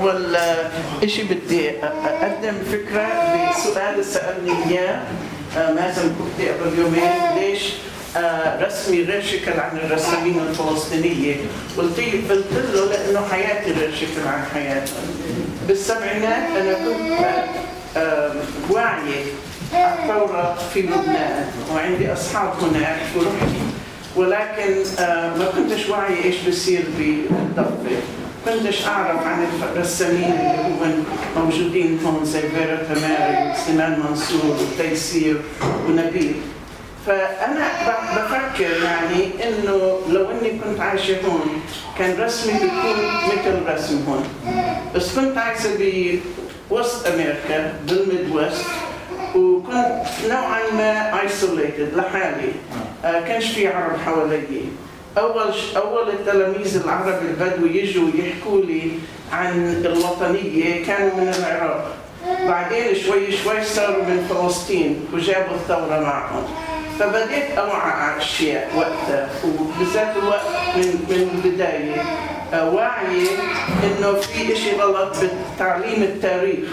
أول شيء بدي أقدم فكرة لسؤال سألني إياه. آه، مازن كنت قبل يومين ليش آه، رسمي غير شكل عن الرسامين الفلسطينية؟ قلت له قلت له لأنه حياتي غير شكل عن حياتهم بالسبعينات أنا كنت آه، واعية الثورة في لبنان وعندي أصحاب هناك ورحت ولكن ما كنتش واعية إيش بصير بالضفة. كنتش أعرف عن الرسامين اللي هم موجودين هون زي فيرا تماري وسليمان منصور وتيسير ونبيل. فأنا ب- بفكر يعني إنه لو إني كنت عايشة هون كان رسمي بيكون مثل رسم هون. بس كنت عايشة بوسط أمريكا بال Midwest وكنت نوعا ما isolated لحالي. آه كانش في عرب حوالي. أول. أول التلاميذ العرب البدو يجوا يحكوا لي عن الوطنية كانوا من العراق. بعدين شوي شوي صاروا من فلسطين وجابوا الثورة معهم. فبديت أوعى على أشياء وقتها وبذات الوقت من من البداية. آه واعية إنه في شيء غلط بتعليم التاريخ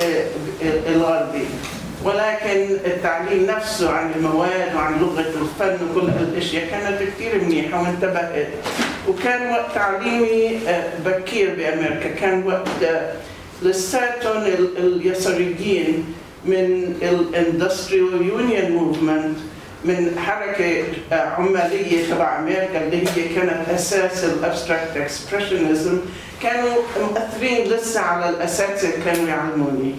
آه، الغربي. ولكن التعليم نفسه عن المواد وعن لغة الفن وكل هالاشياء كانت كثير منيحة وانتبهت. وكان وقت تعليمي آه، بكير بأمريكا. كان وقت آه، لساتهم ال- اليساريين من ال industrial union movement من حركة آه، عمالية تبع أمريكا اللي هي كانت أساس ال abstract expressionism كانوا مؤثرين لسه على الأساتذة اللي كانوا يعلموني.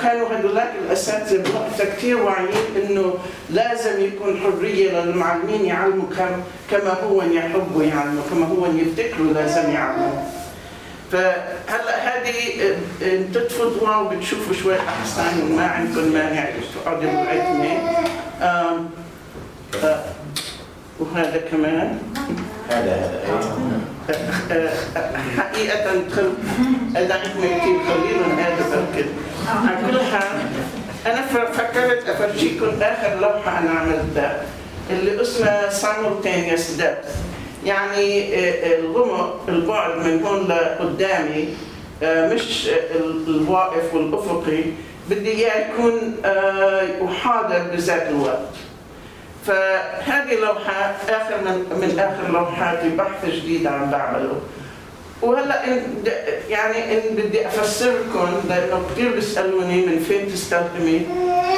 وكانوا هذولاك الأساتذة بوقتها كثير واعيين إنه لازم يكون حرية للمعلمين يعلموا كم كما هو يحبوا يعلموا كما هو يفتكروا لازم يعلموا. فهلأ هذه آه، أنتوا تفضلوا وبتشوفوا شوي أحسن ما عندكم مانع تقعدوا آم، آه، وهذا كمان. هذا هذا. حقيقة خل... أدعتني كثير قليلا هذا بركض على ف- فكرت أفرجيكم آخر لوحة أنا عملتها اللي اسمها simultaneous depth. يعني آه، الغمق البعد من هون لقدامي آه، مش ال- الواقف والأفقي بدي إياه يكون آه، وحاضر بذات الوقت. فهذه لوحة آخر من من آخر لوحاتي بحث جديد عم بعمله. وهلا يعني إن بدي أفسركم لأنه كثير بيسألوني من فين تستخدمي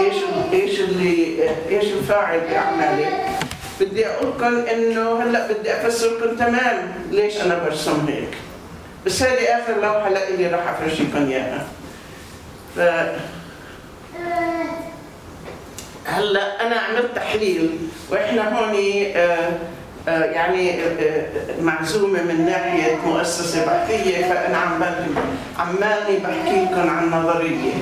إيش إيش اللي إيش الفاعل باعمالك بدي أقول لكم إنه هلا بدي أفسركم تمام ليش أنا برسم هيك. بس هذه آخر لوحة لإلي راح أفرجيكم إياها. ف هلا أنا عملت تحليل وإحنا هون آه، يعني آه، آه، معزومة من ناحية مؤسسة بحثية فأنا عمالي عمالي بحكي لكم عن نظرية.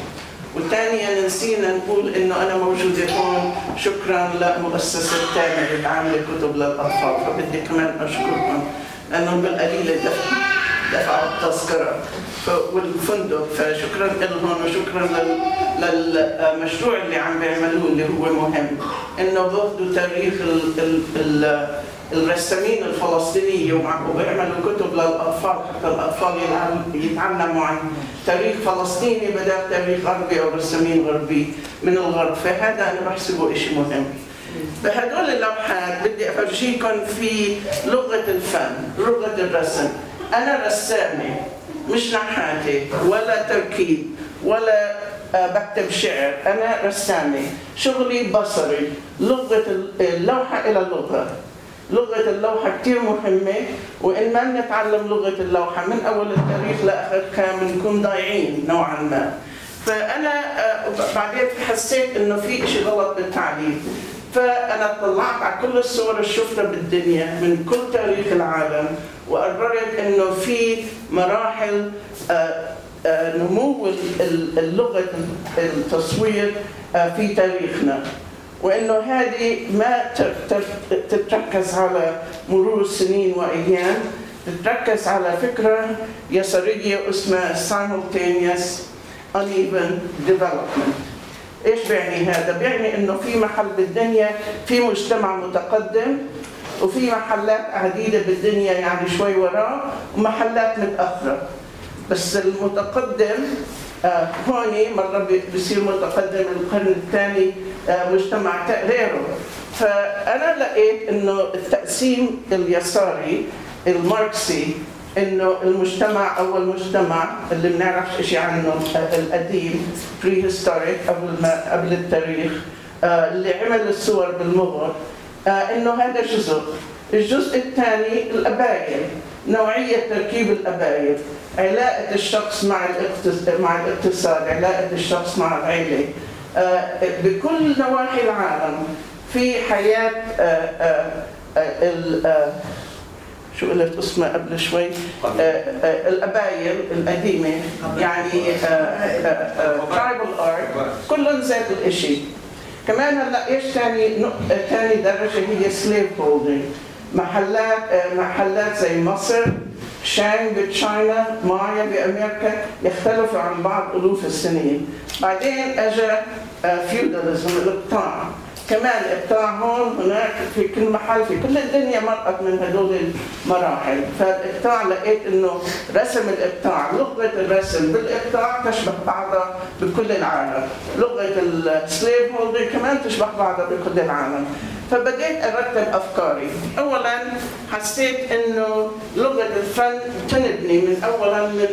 وثانيا نسينا نقول إنه أنا موجودة هون شكرا لمؤسسة تامر اللي عاملة كتب للأطفال. فبدي كمان اشكركم لانهم بالقليل دفعوا دفعوا التذكرة. والفندق فشكرا لهم وشكرا لل- للمشروع اللي عم بيعملوه اللي هو مهم. إنه بياخذوا تاريخ الرسامين الفلسطينية ومع- وبيعملوا كتب للأطفال حتى الأطفال يلعب- يتعلموا عن تاريخ فلسطيني بدل تاريخ غربي أو رسامين غربي من الغرب. فهذا أنا بحسبه إشي مهم. بهدول اللوحات بدي أفرجيكم في لغة الفن لغة الرسم. أنا رسامة مش نحاتة ولا تركيب ولا آه، بكتب شعر. أنا رسامة. شغلي بصري لغة اللوحة إلى لغة لغة اللوحة كتير مهمة وإن ما بنتعلم لغة اللوحة من أول التاريخ لآخر كان بنكون ضايعين نوعا ما. فأنا آه، بعدين حسيت إنه في إشي غلط بالتعليم. فأنا طلعت على كل الصور اللي شفتها بالدنيا من كل تاريخ العالم وقررت إنه في مراحل آه، آه، نمو ال- ال- اللغة التصوير في تاريخنا. وإنه هذه ما تتركز على مرور سنين وأيام تتركز على فكرة يسارية اسمها simultaneous uneven development إيش بيعني هذا؟ بيعني إنه في محل بالدنيا في مجتمع متقدم وفي محلات عديدة بالدنيا يعني شوي ورا ومحلات متأخرة بس المتقدم هوني مرة بي- بيصير متقدم القرن الثاني آه، مجتمع غيره فأنا لقيت إنه التقسيم اليساري الماركسي إنه المجتمع أو المجتمع اللي بنعرفش شيء عنه آه، القديم prehistoric قبل ما قبل التاريخ آه، اللي عمل الصور بالمغر آه، إنه هذا جزء. الجزء الثاني الأبايل نوعية تركيب الأبايل. علاقة الشخص مع الاقتصاد, مع الاقتصاد علاقة الشخص مع العيلة. آه، بكل نواحي العالم في حياة آه، آه، ال- شو قلت اسمها قبل شوي؟ الأبايل القديمة يعني tribal art كلهم ذات الشيء كمان هلا إيش ثاني نقطة ثاني درجة هي slave holding محلات محلات زي مصر شانغ ب China مايا بامريكا يختلفوا عن بعض الوف السنين بعدين اجى feudalism الاقطاع كمان اقطاع هون هناك في كل محل في كل الدنيا مرقت من هدول المراحل. فالاقطاع لقيت إنه رسم الاقطاع لغة الرسم. بالاقطاع تشبه بعضها بكل العالم. لغة السليف هولدر كمان تشبه بعضها بكل العالم. فبديت أرتب أفكاري. اولا حسيت إنه لغة الفن تنبني من اولا من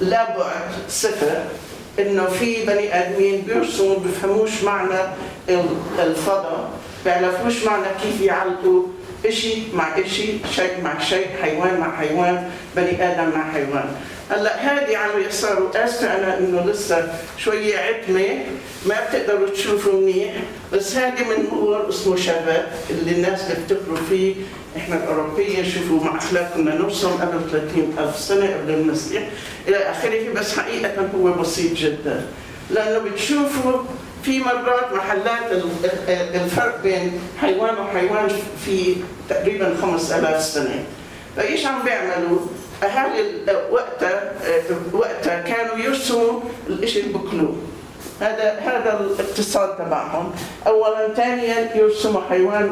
لا بعد صفر إنه في بني آدمين بيرسموا بيفهموش معنى ال- الفضاء بيعرفوش معنى كيف يعلقوا شيء مع شيء شيء مع شيء حيوان مع حيوان بني آدم مع حيوان. هلا هذه على اليسار واسفه أنا إنه لسه شوية عتمة. ما بتقدروا تشوفوا منيح. بس هذه من مور اسمه شباب اللي الناس بيفتكروا فيه. إحنا الأوروبية شوفوا مع اخلاق كنا نرسم قبل 30 ألف سنة قبل المسيح. إلى آخره. بس حقيقة هو بسيط جدا. لأنه بتشوفوا في مرات محلات ال- ال- الفرق بين حيوان وحيوان في تقريبا 5000 سنة. فإيش عم بيعملوا؟ اهالي ال- وقتها وقتها كانوا يرسموا الشيء اللي بكلوه هذا هذا الاقتصاد تبعهم. اولا ثانيا يرسموا حيوان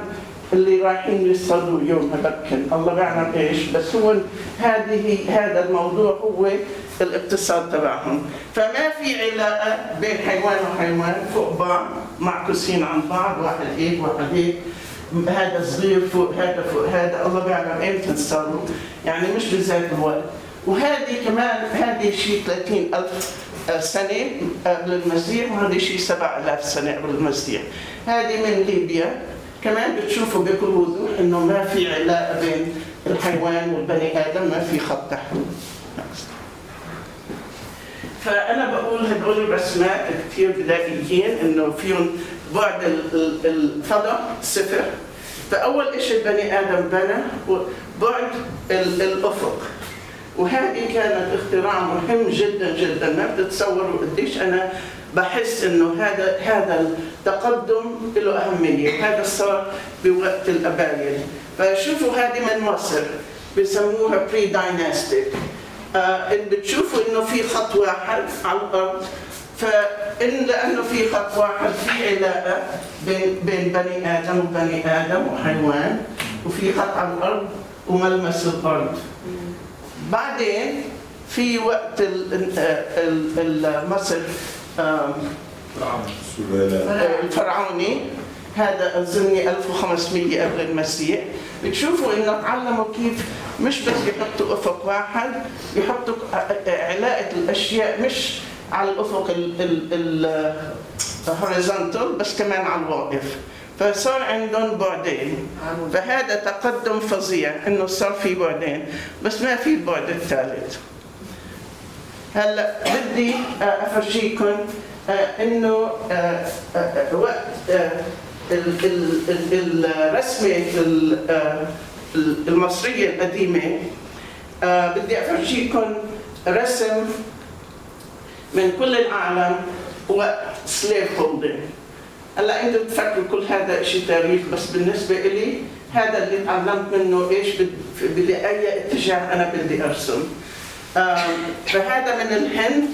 اللي رايحين يصطادوا يوم بكن الله بيعلم إيش بس هو هذه هذا الموضوع هو الاقتصاد تبعهم. فما في علاقة بين حيوان وحيوان؟ فوق بعض معكوسين عن بعض واحد هيك واحد هيك. هذا صغير فوق هذا فوق هذا. الله بيعلم إمتى صاروا يعني مش بذات الوقت. وهذه كمان هذه شيء 30 ألف سنة قبل المسيح وهذه شيء 7000 سنة قبل المسيح. هذه من ليبيا. كمان بتشوفوا بكل وضوح إنه ما في علاقة بين الحيوان والبني آدم ما في خط تحويل فأنا بقول هدول الرسمات كثير بدائيين إنه فيهم بعد ال- ال- الفضاء صفر. فأول شيء البني آدم بنى بعد ال- الأفق. وهذه كانت اختراع مهم جدا جدا ما بتتصوروا قديش أنا بحس إنه هذا هذا التقدم له أهمية. هذا صار بوقت الابايل فشوفوا هذه من مصر بسموها بري دايناستيك آه بتشوفوا إنه في خط واحد على الأرض. فإن لأنه في خط واحد في علاقة بين بين بني آدم وبني آدم وحيوان وفي خط على الأرض وملمس الأرض. بعدين في وقت مصر الفرعوني. هذا أظني 1500 قبل المسيح. بتشوفوا إنه تعلموا كيف مش بس يحطوا أفق واحد يحطوا علاقة الأشياء مش على الأفق الهوريزونتال بس كمان على الواقف. فصار عندهم بعدين. فهذا تقدم فظيع إنه صار في بعدين بس ما في البعد الثالث. هلأ بدي أفرجيكم إنه وقت ال- ال- ال- الرسمة ال- المصرية القديمة. آه، بدي أفرجيكم رسم من كل العالم وقت سليف هولدنج هلا أنتم بتفكروا كل هذا شيء تاريخ بس بالنسبة لي هذا اللي تعلمت منه إيش بد- بدي أي اتجاه أنا بدي أرسم. فهذا من الهند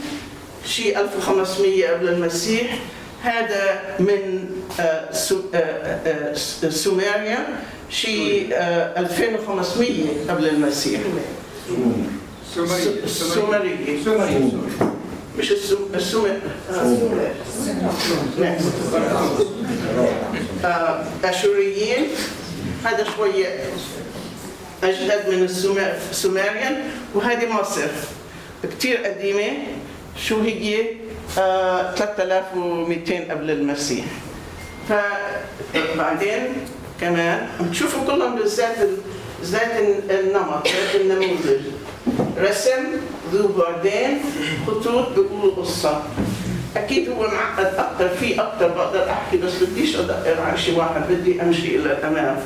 شيء 1500 قبل المسيح. هذا من سومريا شيء آه، 2500 قبل المسيح. سومرية السومرية سومرية مش السوم السومر نعم. آه، أشوريين. هذا شوية أجدد من السومر- السومريان. وهذه مصر. كتير قديمة. شو هي؟ آه 3200 قبل المسيح. فبعدين كمان بتشوفوا كلهم بالذات ال- ذات النمط ذات النموذج. رسم ذو بعدين خطوط بيقولوا قصة. أكيد هو معقد أكثر في أكثر بقدر أحكي بس بديش أدقر على شيء واحد بدي أمشي إلى الأمام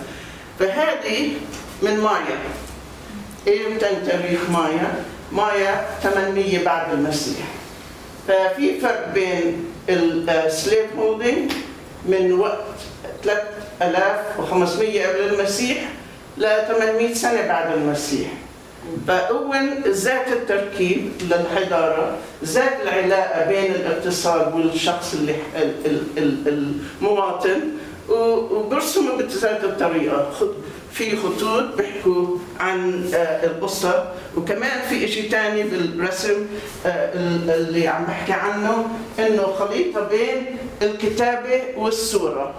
فهذه من مايا. إمتى تاريخ مايا؟ مايا 800 بعد المسيح. ففي فرق بين ال slave holding من وقت 3500 قبل المسيح ل 800 سنة بعد المسيح. فأول ذات التركيب للحضارة ذات العلاقة بين الاقتصاد والشخص اللي ال- ال- ال- المواطن وبرسموا بذات الطريقة. خط- في خطوط بيحكوا عن آه، القصة. وكمان في شيء ثاني بالرسم آه، ال- اللي عم بحكي عنه إنه خليطة بين الكتابة والصورة.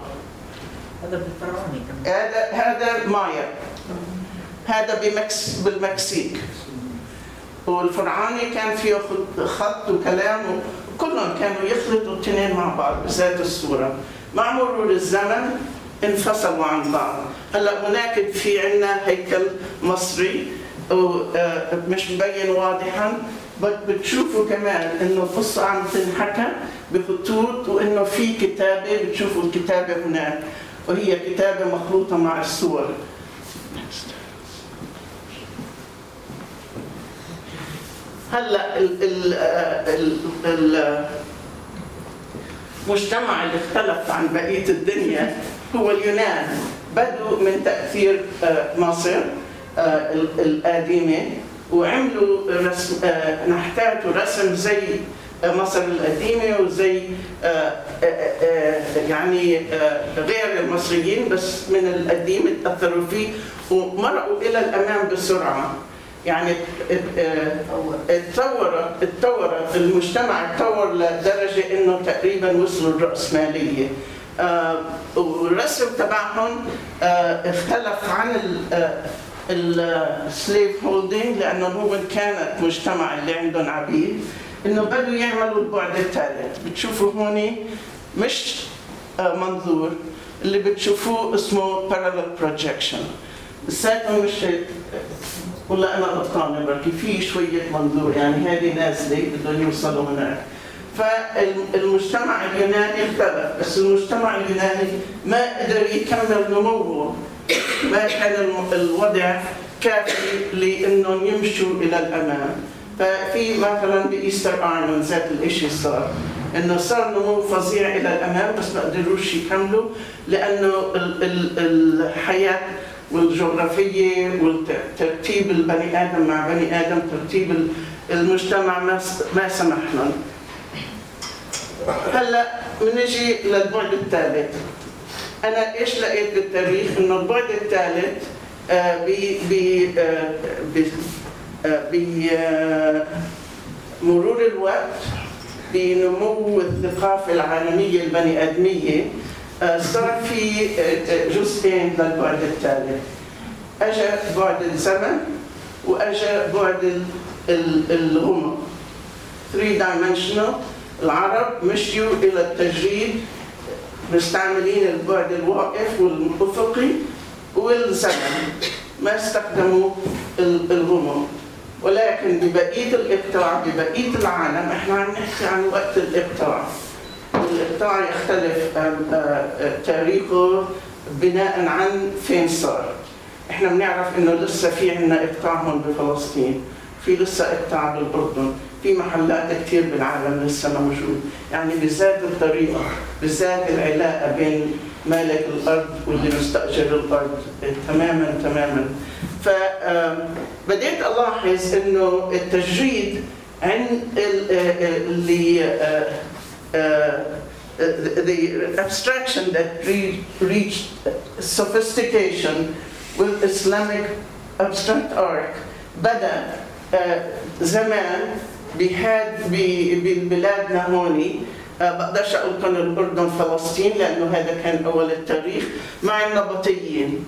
هذا بالفرعوني هذا هذا مايا. هذا بمكس بالمكسيك. والفرعوني كان فيه خط- وكلام وكلهم كانوا يخلطوا الاثنين مع بعض بذات الصورة. مع مرور الزمن انفصلوا عن بعض. هلأ هناك في عندنا هيكل مصري آه، مش مبين واضحا بتشوفوا كمان إنه القصة عم تنحكى بخطوط وإنه في كتابة بتشوفوا الكتابة هناك وهي كتابة مخلوطة مع الصور. هلا ال ال ال ال المجتمع اللي اختلف عن بقية الدنيا هو اليونان. بدوا من تأثير آه، مصر آه، ال- القديمة وعملوا رسم آه، رسم زي آه، مصر القديمة وزي يعني غير المصريين بس من القديم تاثروا فيه ومرقوا إلى الأمام بسرعة. يعني آه، اتطور اتطور المجتمع اتطور لدرجة إنه تقريبا وصلوا الرأسمالية. آه، والرسم تبعهم آه، اختلف عن السليف هولدينج لأنه هو كانت مجتمع اللي عندهم عبيد إنه بدوا يعملوا البعد الثالث بتشوفوا هون مش منظور اللي بتشوفوه اسمه parallel projection. لساتهم ولا أنا غلطانه بركي في شوية منظور يعني هذه نازله بدهم يوصلوا هناك فالمجتمع اليوناني اختلف بس المجتمع اليوناني ما قدر يكمل نموه. ما كان الوضع كافي لإنهم يمشوا إلى الأمام. ففي مثلا بإيستر آيلاند ذات الشيء صار إنه صار نمو فظيع إلى الأمام بس ما قدروش يكملوا لأنه ال- ال- الحياة والجغرافية وترتيب البني آدم مع بني آدم ترتيب ال- المجتمع ما سمح لهم هلأ بنجي للبعد الثالث. أنا إيش لقيت بالتاريخ؟ إنه البعد الثالث آه، ب آه، آه، مرور الوقت بنمو الثقافة العالمية البني آه، صار في آه، آه، جزئين للبعد الثالث اجى بعد الزمن واجى بعد ال- ال- الغمر 3 dimensional. العرب مشيوا إلى التجريد مستعملين البعد الواقف والافقي والزمن. ما استخدموا ال- الغمر ولكن ببقية الإقطاع ببقية العالم إحنا عم نحكي عن وقت الإقطاع. الإقطاع يختلف تاريخه بناء عن فين صار. إحنا بنعرف إنه لسه في عندنا إقطاع هون بفلسطين في لسه إقطاع بالأردن في محلات كثير بالعالم لسه موجود. يعني بذات الطريقة بذات العلاقة بين مالك الأرض واللي مستأجر الأرض تماما تماما. فبديت ألاحظ إنه التجريد عند ال- اللي آه، آه، the abstraction that re- reached sophistication with Islamic abstract art. بدأ آه، زمان بهاد ب- ببلادنا هوني آه، بقدرش أقول كان الأردن فلسطين لأنه هذا كان أول التاريخ مع النبطيين.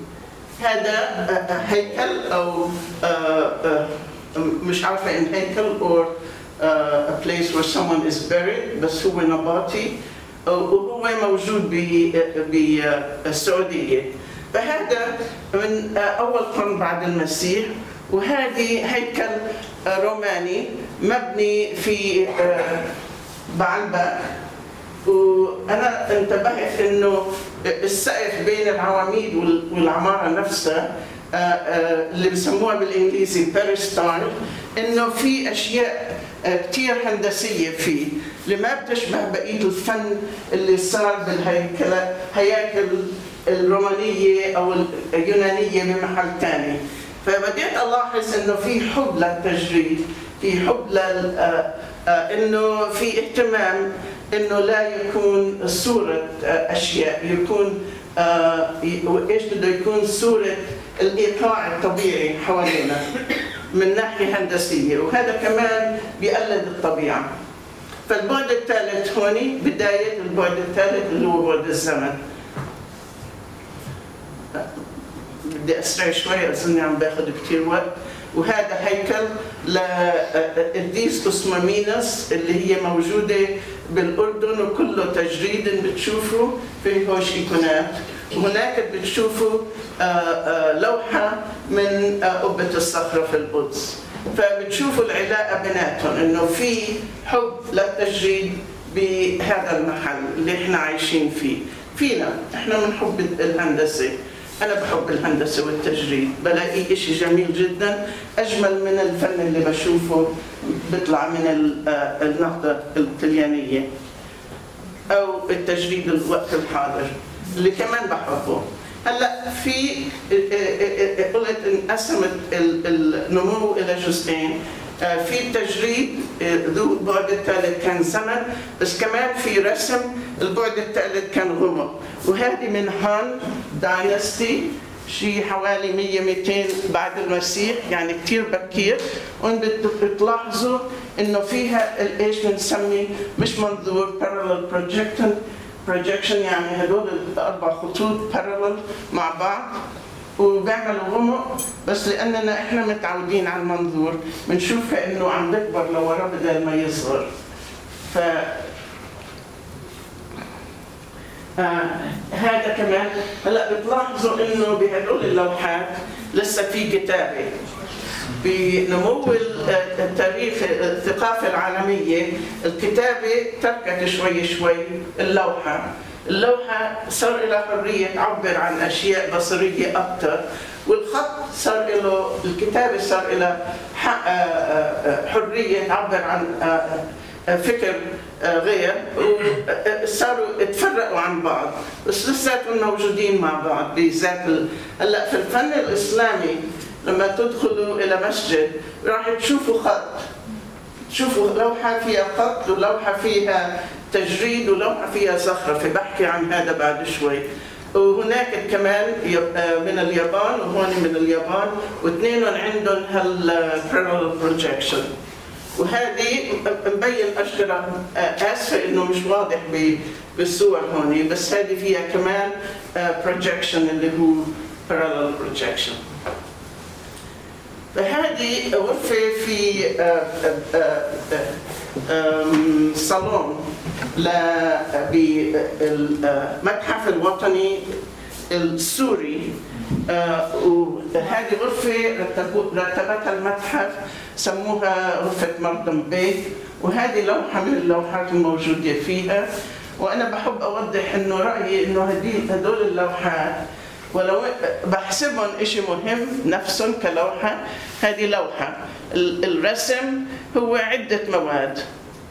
هذا آه، آه، هيكل أو آه، آه، مش عارفة إن هيكل or uh, a place where someone is buried بس هو نباتي. وهو موجود ب- بالسعوديه فهذا من أول قرن بعد المسيح وهذه هيكل روماني مبني في آه، بعلبك وأنا انتبهت إنه السقف بين العواميد وال- والعمارة نفسها آه، آه، اللي بسموها بالإنجليزي بيريستايل إنه في أشياء كتير هندسية فيه. اللي ما بتشبه بقية الفن اللي صار بالهياكل الرومانية أو اليونانية بمحل ثاني فبديت ألاحظ إنه في حب للتجريد في حب لل آه، آه، إنه في اهتمام إنه لا يكون صورة آه، أشياء يكون آه، ي- إيش بده يكون صورة الإيقاع الطبيعي حوالينا من ناحية هندسية. وهذا كمان بيقلد الطبيعة. فالبعد الثالث هوني بداية البعد الثالث اللي هو بعد الزمن. بدي أسرع شوي اظني عم باخذ كثير وقت. وهذا هيكل لقديس اسمامينس اللي هي موجودة بالأردن وكله تجريد بتشوفوا في هوش ايقونات وهناك بتشوفوا آه، آه، لوحة من آه، قبة الصخرة في القدس. فبتشوفوا العلاقة بيناتهم إنه في حب للتجريد بهذا المحل اللي إحنا عايشين فيه. فينا إحنا بنحب الهندسة. أنا بحب الهندسة والتجريد بلاقي إشي جميل جدا. أجمل من الفن اللي بشوفه بيطلع من آه، النهضة الطليانية أو التجريد الوقت الحاضر اللي كمان بحبه. هلا في آه، آه، آه، قلت انقسمت ال- النمو إلى جزئين. في التجريد آه، ذو البعد الثالث كان زمن بس كمان في رسم البعد الثالث كان غمق وهذه من هان داينستي شيء حوالي 100 200 بعد المسيح يعني كثير بكير. وإن بت- بتلاحظوا إنه فيها إيش بنسمي مش منظور parallel projection. Projection يعني هدول الأربع خطوط parallel مع بعض وبيعملوا غمق بس لأننا إحنا متعودين على المنظور بنشوفها إنه عم بيكبر لورا بدل ما يصغر. ف آه هذا كمان هلأ بتلاحظوا إنه بهدول اللوحات لسه في كتابة. بنمو ال- التاريخ الثقافة العالمية. الكتابة تركت شوي شوي اللوحة. اللوحة صار لها حرية تعبر عن أشياء بصرية أكثر والخط صار له الكتابة صار لها ح- آه، آه، حرية تعبر عن آه، آه، فكر آه، غير. وصاروا تفرقوا عن بعض. بس لساتهم موجودين مع بعض بذات هلأ في الفن الإسلامي لما تدخلوا إلى مسجد راح تشوفوا خط. تشوفوا لوحة فيها خط ولوحه فيها تجريد ولوحة فيها زخرفه بحكي عن هذا بعد شوي. وهناك كمان آه، من اليابان وهون من اليابان واثنينهم عندهم هال parallel projection. وهذه مبين اشجره آه، آسفة إنه مش واضح بالصور هون بس هذه فيها كمان بروجكشن اللي هو parallel projection. فهذه غرفة في آه، آه، آه، صالون بالمتحف الوطني السوري. وهذه غرفة رتبتها المتحف سموها غرفة مردم بيك وهذه لوحة من اللوحات الموجودة فيها. وأنا بحب أوضح إنه رأيي هدي- هدول اللوحات ولو بحسبهم إشي مهم نفسهم كلوحة. هذه لوحة. ال- الرسم هو عدة مواد.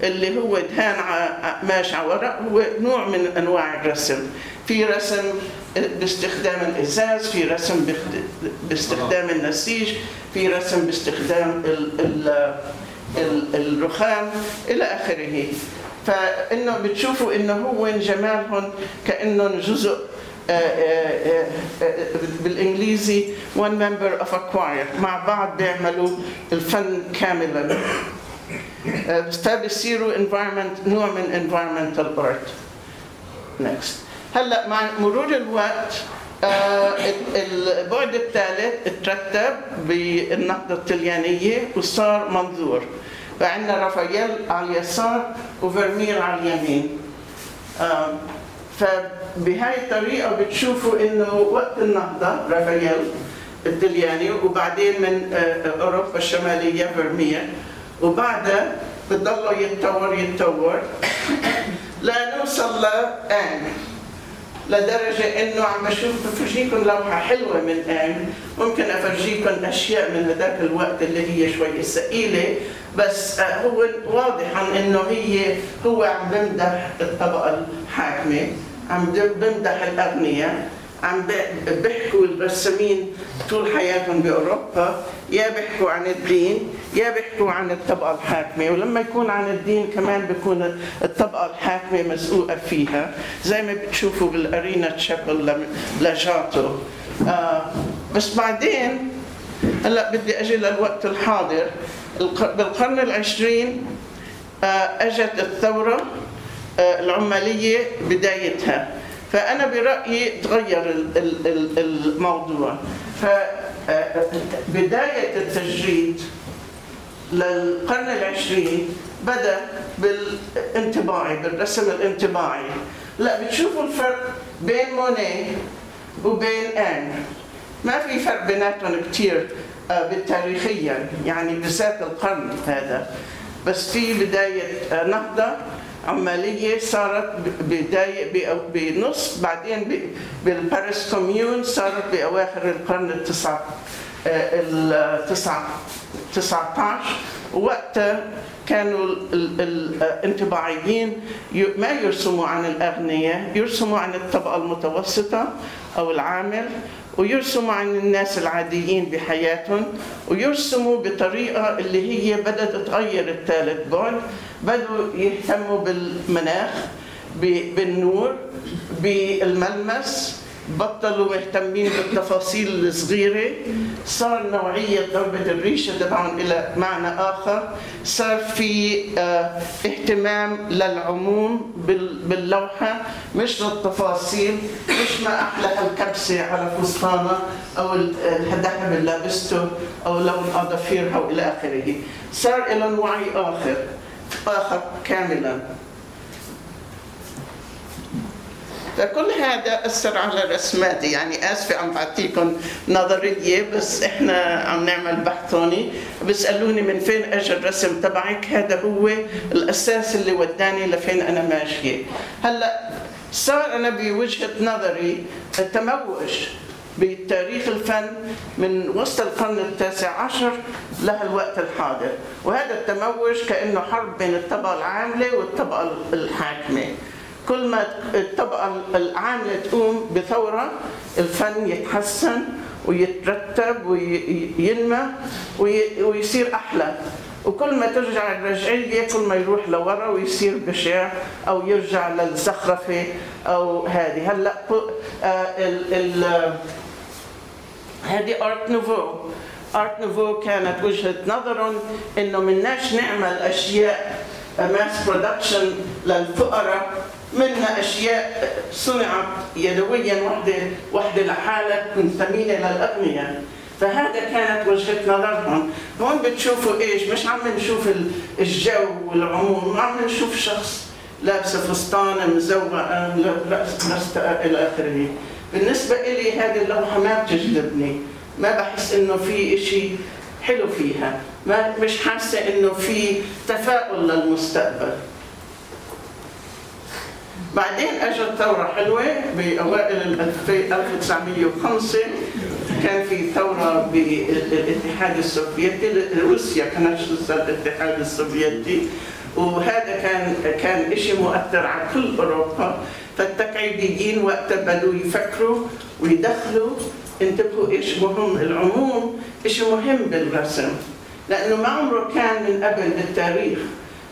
اللي هو دهان قماش على ورق هو نوع من أنواع الرسم. في رسم باستخدام الإزاز في رسم باستخدام النسيج في رسم باستخدام ال ال ال الرخام إلى آخره. فإنه بتشوفوا إنه هو جمالهم كأنهم جزء بالإنجليزي one member of a choir. مع بعض بيعملوا الفن كاملا. آه، فبيصيروا environment نوع من environmental art. Next. هلأ مع مرور الوقت آه، البعد الثالث اترتب بالنهضة الطليانية وصار منظور. فعندنا رافائيل على اليسار وفرمير على اليمين آه، فبهاي الطريقة بتشوفوا إنه وقت النهضة رافائيل الطلياني وبعدين من آه، أوروبا الشمالية فيرمير وبعدها بتضلوا يتطور يتطور لنوصل لآن لدرجة إنه عم بشوف بفرجيكم لوحة حلوة من آن. ممكن أفرجيكم أشياء من هذاك الوقت اللي هي شوي ثقيلة بس آه، هو واضح عن إنه هي هو عم بمدح الطبقة الحاكمة. عم بمدح الأغنياء عم بيحكوا الرسامين طول حياتهم بأوروبا يا بيحكوا عن الدين يا بيحكوا عن الطبقة الحاكمة ولما يكون عن الدين كمان بيكون الطبقة الحاكمة مسؤولة فيها. زي ما بتشوفوا بالأرينا تشابل لجاتو آه بس بعدين هلأ بدي أجي للوقت الحاضر. الق- بالقرن العشرين آه، أجت الثورة. العمالية بدايتها. فأنا برأيي تغير ال- ال- ال- الموضوع. فبدايه التجريد للقرن العشرين بدأ بالانطباعي بالرسم الانطباعي لا بتشوفوا الفرق بين مونيه وبين آن. ما في فرق بيناتهم كثير بالتاريخيا يعني بالذات القرن هذا. بس في بداية آه، نهضة عمالية صارت ب- بداية ب- بنص بعدين بالباريس كوميون صارت بأواخر القرن التسعة آه، التسعة 19 وقتها كانوا ال- ال- الانطباعيين ي- ما يرسموا عن الأغنياء يرسموا عن الطبقة المتوسطة أو العامل. ويرسموا عن الناس العاديين بحياتهم ويرسموا بطريقة اللي هي بدأت تغير الثالث بعد بدوا يهتموا بالمناخ بالنور بالملمس بطلوا مهتمين بالتفاصيل الصغيرة. صار نوعية ضربة الريشة تبعهم إلى معنى آخر. صار في آه، اهتمام للعموم بال- باللوحة. مش للتفاصيل مش ما أحلى الكبسة على فستانة أو ال- الذهب اللي لابسته أو لون أظافيرها وإلى آخره. صار إلى وعي آخر آخر كاملاً. فكل هذا أثر على رسماتي يعني آسفة عم بعطيكم نظرية بس إحنا عم نعمل بحث هوني. بيسألوني من فين أجى الرسم تبعك؟ هذا هو الأساس اللي وداني لفين أنا ماشية. هلأ صار أنا بوجهة نظري التموج بتاريخ الفن من وسط القرن التاسع عشر لهالوقت الحاضر. وهذا التموج كأنه حرب بين الطبقة العاملة والطبقة الحاكمة. كل ما الطبقة العاملة تقوم بثورة الفن يتحسن ويترتب وينمى وي- ويصير أحلى. وكل ما ترجع الرجعية كل ما يروح لورا ويصير بشع أو يرجع للزخرفة أو هذه. هلأ آه، هذه art nouveau art nouveau كانت وجهة نظرهم إنه مناش نعمل أشياء mass production للفقراء. منها أشياء صنعت يدويا وحده وحدة لحالها تكون ثمينه للاغنياء فهذا كانت وجهة نظرهم. هون بتشوفوا إيش؟ مش عم نشوف ال- الجو والعموم عم نشوف شخص لابسة فستان مزوقه إلى آخره. بالنسبة لي هذه اللوحة ما بتجذبني. ما بحس إنه في إشي حلو فيها. ما مش حاسة إنه في تفاؤل للمستقبل. بعدين أجت ثورة حلوة بأوائل ال 1905 كان في ثورة بالاتحاد السوفيتي روسيا كانت الاتحاد السوفيتي. وهذا كان كان شيء مؤثر على كل أوروبا. فالتكعيبيين وقتها بدوا يفكروا ويدخلوا. انتبهوا إيش مهم العموم إيش مهم بالرسم. لأنه ما عمره كان من قبل بالتاريخ.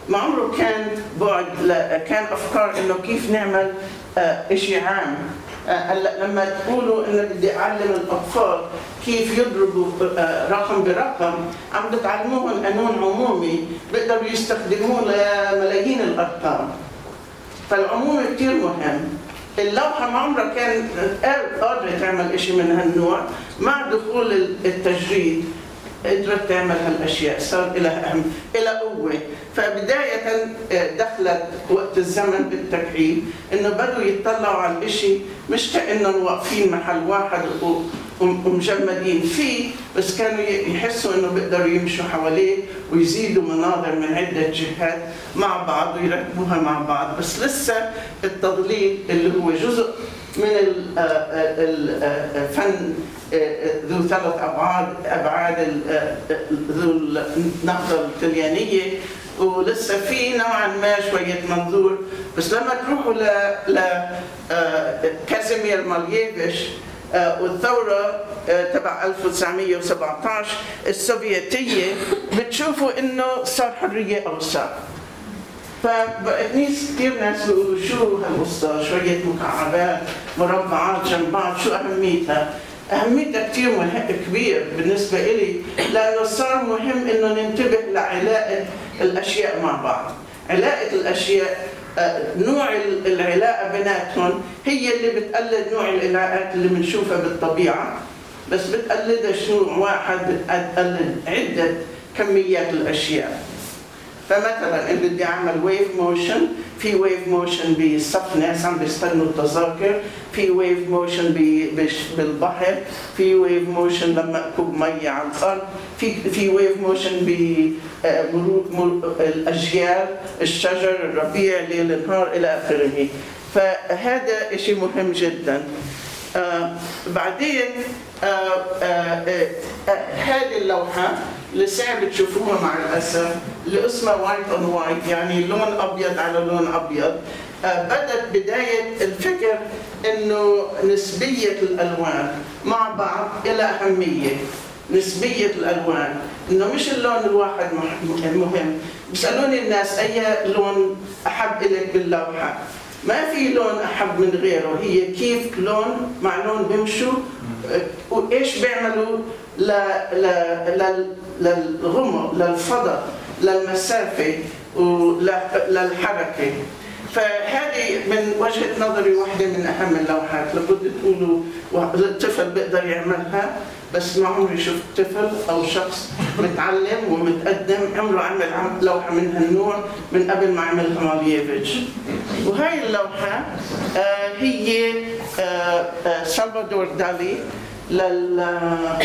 ما عمره كان بعد كان أفكار إنه كيف نعمل آه، شيء عام. آه، هلأ لما تقولوا إنه بدي أعلم الأطفال كيف يضربوا آه، رقم برقم عم بتعلموهم قانون عمومي بيقدروا يستخدموه لملايين الأرقام. فالعموم كثير مهم. اللوحة ما عمرها كان قادرة تعمل شيء من هالنوع. مع دخول التجريد قدرت تعمل هالأشياء صار لها أهم لها قوة. فبداية آه، دخلت وقت الزمن بالتكعيب إنه بدوا يطلعوا على الشيء مش كانهم واقفين محل واحد ومجمدين فيه بس كانوا يحسوا إنه بيقدروا يمشوا حواليه ويزيدوا مناظر من عدة جهات مع بعض ويركبوها مع بعض. بس لسه التضليل اللي هو جزء من ال- آه، آه، الفن ذو ثلاث أبعاد أبعاد ذو النهضه الطليانيه ولسه في نوعا ما شوية منظور. بس لما تروحوا ل ل آه، كازيمير مالييفيش آه، والثورة آه، تبع 1917 السوفيتية بتشوفوا إنه صار حرية اوسع فناس كثير ناس بيقولوا شو هالقصة؟ شوية مكعبات مربعات جنب بعض شو أهميتها؟ أهميتها كثير كبير بالنسبة إلي لأنه صار مهم إنه ننتبه لعلاقة الأشياء مع بعض. علاقة الأشياء آه، نوع ال- العلاقة بيناتهم هي اللي بتقلد نوع العلاقات اللي بنشوفها بالطبيعة بس بتقلدها نوع واحد بتقلد عدة كميات الأشياء. فمثلا اللي بدي أعمل wave motion في wave motion بصف ناس عم بيستنوا التذاكر في wave motion بالبحر في wave motion لما اكب ميه على الأرض في في wave motion بمرور الاجيال الشجر الربيع ليل النهار إلى آخره. فهذا شيء مهم جدا. آه بعدين آه آه آه آه هذه اللوحة اللي صعب تشوفوها مع الأسف. اللي اسمها White on White يعني لون أبيض على لون أبيض. آه بدت بداية الفكر إنه نسبية الألوان مع بعض إلها أهمية. نسبية الألوان. إنه مش اللون الواحد مهم. بيسألوني الناس أي لون أحب إلك باللوحة؟ ما في لون أحب من غيره. هي كيف لون مع لون بيمشوا؟ آه، وإيش بيعملوا؟ ل ل لل- للغمر للفضاء للمسافه وللحركه فهذه من وجهة نظري واحدة من أهم اللوحات. لابد تقولوا وا- الطفل بيقدر يعملها بس ما عمري شفت طفل أو شخص متعلم ومتقدم عمره عمل عم- لوحة من هالنوع من قبل ما عملها مالييفيتش وهاي اللوحة آه، هي آه، آه، سلفادور دالي. لل. آه،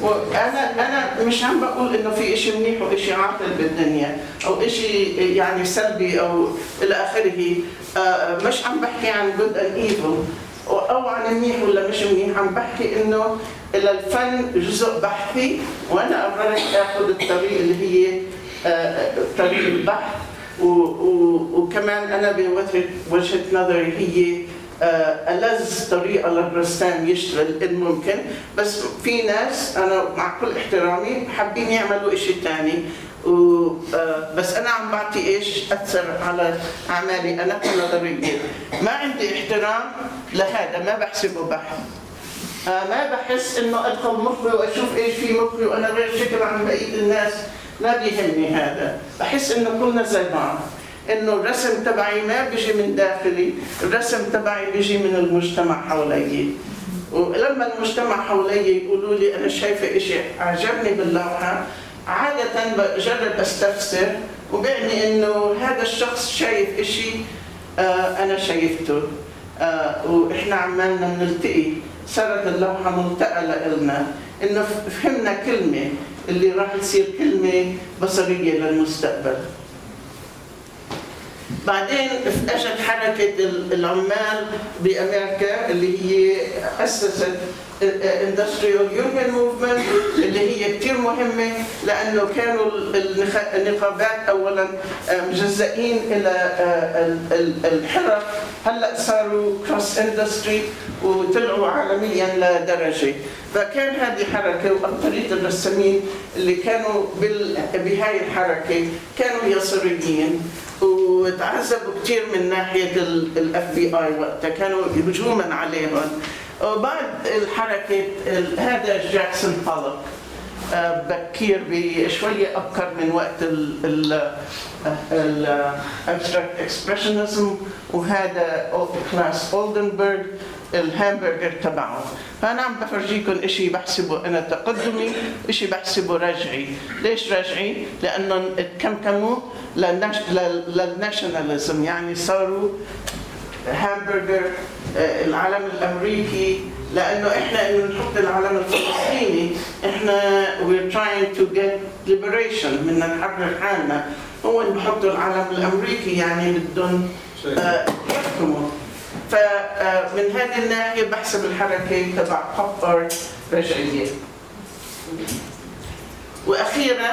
وأنا أنا مش عم بقول إنه في شيء منيح وشيء عاطل بالدنيا أو شيء يعني سلبي أو إلى آخره. آه، مش عم بحكي عن good and evil أو عن منيح ولا مش منيح. عم بحكي إنه الفن جزء بحثي. وأنا قررت آخذ الطريق اللي هي آه، طريق البحث. وكمان أنا بوجهه وجهة نظري هي آه، ألذ طريقة للرسام يشتغل إن ممكن. بس في ناس أنا مع كل احترامي حابين يعملوا إشي تاني. و آه، بس أنا عم بعطي إيش أثر على أعمالي أنا كنظرية ما عندي احترام لهذا ما بحسبه بحث آه، ما بحس إنه أدخل مخي وأشوف إيش في مخي وأنا غير شكل عن بقية الناس. ما بيهمني هذا. بحس إنه كلنا زي بعض. إنه الرسم تبعي ما بيجي من داخلي الرسم تبعي بيجي من المجتمع حوالي. ولما المجتمع حوالي يقولوا لي أنا شايفة شيء عجبني باللوحة عادة بجرب أستفسر وبعني إنه هذا الشخص شايف شيء آه أنا شايفته. آه وإحنا عمالنا بنلتقي. صارت اللوحة ملتقى لنا إنه فهمنا كلمة اللي راح تصير كلمة بصرية للمستقبل. بعدين إجت حركة العمال بأمريكا اللي هي أسست ال industrial union movement اللي هي كثير مهمة لأنه كانوا النقابات اولا مجزئين إلى آه، ال- ال- الحرف هلأ صاروا cross industry وطلعوا عالميا لدرجة. فكان هذه حركة واكثريه الرسامين اللي كانوا بهاي الحركة كانوا يساريين وتعذبوا كثير من ناحية ال FBI وقتها كانوا هجوما عليهم. وبعد الحركة ال- هذا جاكسون بولوك آه، بكير بشويه أبكر من وقت ال abstract expressionism وهذا كلاس أولدنبرغ الهامبرجر تبعه. فأنا عم بفرجيكم شيء بحسبه أنا تقدمي شيء بحسبه رجعي. ليش رجعي؟ لأنهم اتكمكموا لل nation- لل- لل nationalism يعني صاروا هامبرجر آه، العلم الأمريكي لأنه إحنا انه نحط العلم الفلسطيني إحنا we're trying to get liberation بدنا نحرر حالنا هو بحطوا العلم الأمريكي يعني بدهم آه، يحكموا. فمن هذه الناحية بحسب الحركة تبع ارت رجعية. وأخيرا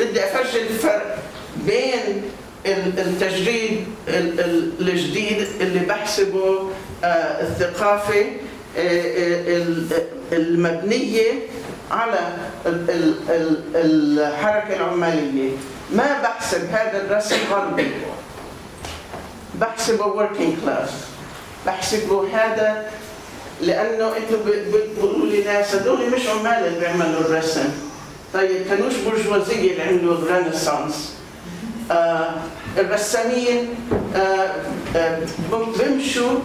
بدي أفرجي الفرق بين التجريد ال- ال- الجديد اللي بحسبه آه، الثقافة آه، آه، ال- المبنية على ال- ال- ال- الحركة العمالية. ما بحسب هذا الرسم غربي. بحسبه working class. بحسبه هذا لأنه أنتم بتقولوا لي ناس هذول مش عمال اللي بيعملوا الرسم. طيب كانوش برجوازيه اللي عملوا الرينيسانس الرسامين آه آه بيمشوا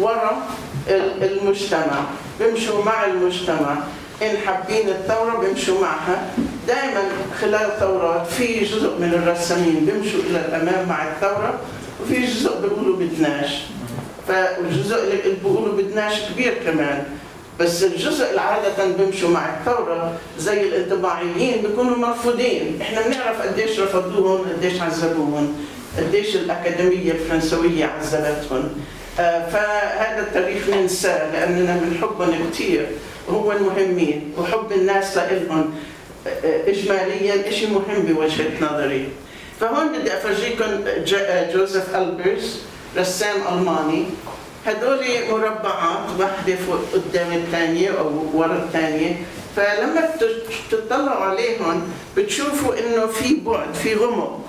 ورا ال- المجتمع بيمشوا مع المجتمع. إن حابين الثورة بيمشوا معها. دائما خلال الثورات في جزء من الرسامين بيمشوا إلى الأمام مع الثورة وفي جزء بيقولوا بدناش. فالجزء اللي بيقولوا بدناش كبير كمان. بس الجزء اللي عادة بيمشوا مع الثورة زي الانطباعيين بيكونوا مرفوضين، إحنا بنعرف قديش رفضوهم، قديش عذبوهم، قديش الأكاديمية الفرنسوية عذبتهم. آه، فهذا التاريخ ننساه لأننا بنحبهم كثير وهو مهمين وحب الناس لإلهم. آه، إجماليا شيء مهم بوجهة نظري. فهون بدي أفرجيكم ج- جوزيف ألبرز رسام ألماني. هدول مربعات واحدة فوق قدام الثانية أو ورا الثانية. فلما تطلعوا عليهم بتشوفوا إنه في بعد في غمق.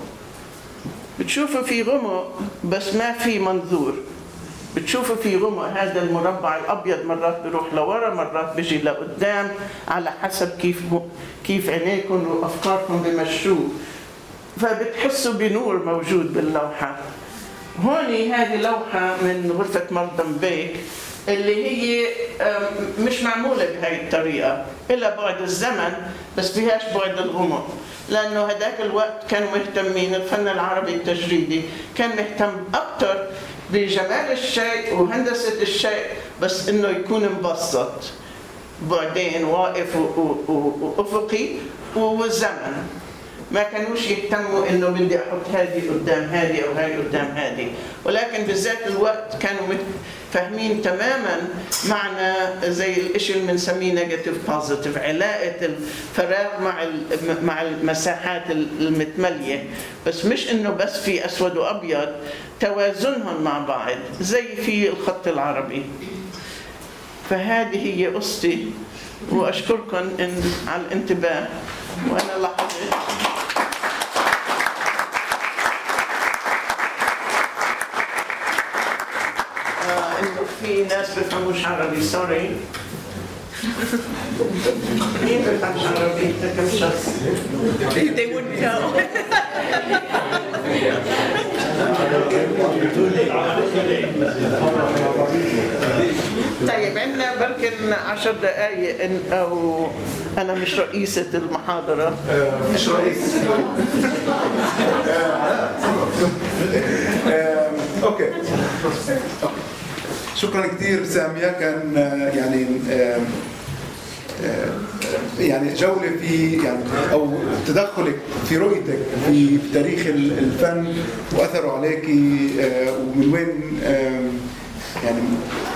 بتشوفوا في غمق بس ما في منظور. بتشوفوا في غمق هذا المربع الأبيض مرات بيروح لورا مرات بيجي لقدام على حسب كيف. كيف عينيكم وأفكاركم بمشوه. فبتحسوا بنور موجود باللوحة. هون هذه لوحة من غرفة مردم بيك اللي هي مش معمولة بهاي الطريقة إلا بعد الزمن بس فيهاش بعد الغمق لأنه هذاك الوقت كانوا مهتمين الفن العربي التجريدي كان مهتم أكثر بجمال الشيء وهندسة الشيء بس إنه يكون مبسط. بعدين واقف وأفقي والزمن ما كانوش يهتموا إنه بدي أحط هذه قدام هذه أو هذه قدام هذه. ولكن بذات الوقت كانوا فاهمين تماما معنى زي الشيء اللي بنسميه negative positive علاقة الفراغ مع مع المساحات المتملية. بس مش إنه بس في أسود وأبيض توازنهم مع بعض زي في الخط العربي. فهذه هي قصتي وأشكركم على الانتباه وأنا لاحظت آه، انه في ناس بيفهموش عربي سوري مين بيفهمش عربي؟ انت كم شخص؟ They wouldn't know. طيب عندنا بركن عشر دقائق إن- أو أنا مش رئيسة المحاضرة مش رئيس آه، أوكي شكرا كثير سامية كان آه، يعني يعني جولة في يعني أو تدخلك في رؤيتك في تاريخ ال- الفن وأثره عليك آه، ومن وين يعني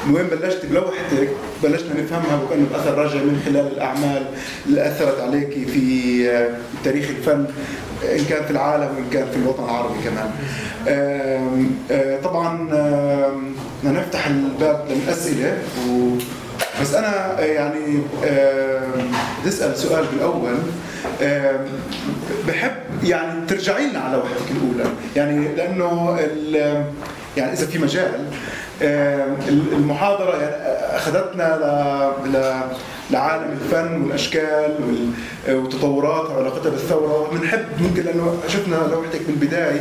من وين بلشت بلوحتك بلشنا نفهمها وكانه الأثر راجع من خلال الأعمال اللي أثرت عليك في آه، تاريخ الفن. إن كان في العالم وإن كان في الوطن العربي كمان. آه، طبعا بدنا نفتح الباب للأسئلة و بس أنا آه، يعني بدي أسأل سؤال بالأول بحب يعني ترجعي لنا على لوحتك الأولى يعني لأنه يعني إذا في مجال المحاضرة يعني أخذتنا ل- لعالم الفن والأشكال وال- وتطورات وعلاقتها بالثورة. بنحب ممكن لأنه شفنا لوحتك بالبدايه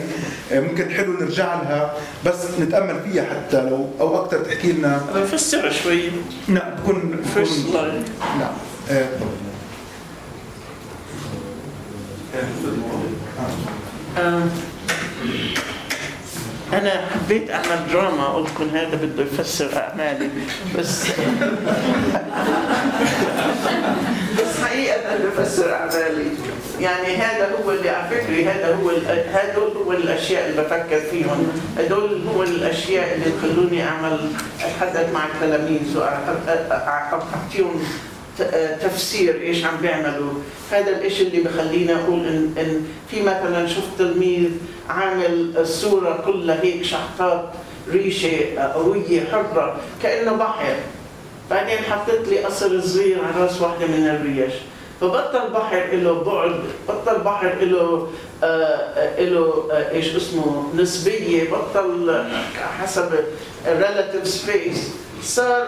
آه، ممكن حلو نرجع لها بس نتأمل فيها حتى لو أو أكثر تحكي لنا. بفسرها شوي. نعم بكون first line نعم. آه، تفضل. أنا حبيت أعمل دراما قلت لكم هذا بده يفسر أعمالي بس بس حقيقة أنا بفسر أعمالي. يعني هذا هو اللي على فكرة هذا هو هدول هو الأشياء اللي بفكر فيهم. هدول هو الأشياء اللي تخلوني أعمل أتحدث مع التلاميذ وأعطيهم ت- تفسير إيش عم بيعملوا. هذا الإشي اللي بخلينا أقول ان, إن في مثلا شفت تلميذ عامل الصورة كلها هيك شحطات ريشة قوية حرة كأنه بحر. بعدين حطيت لي قصر صغير على رأس واحدة من الريش. فبطل بحر له بعد بطل بحر له آه له آه إيش اسمه نسبية بطل آه، حسب relative space صار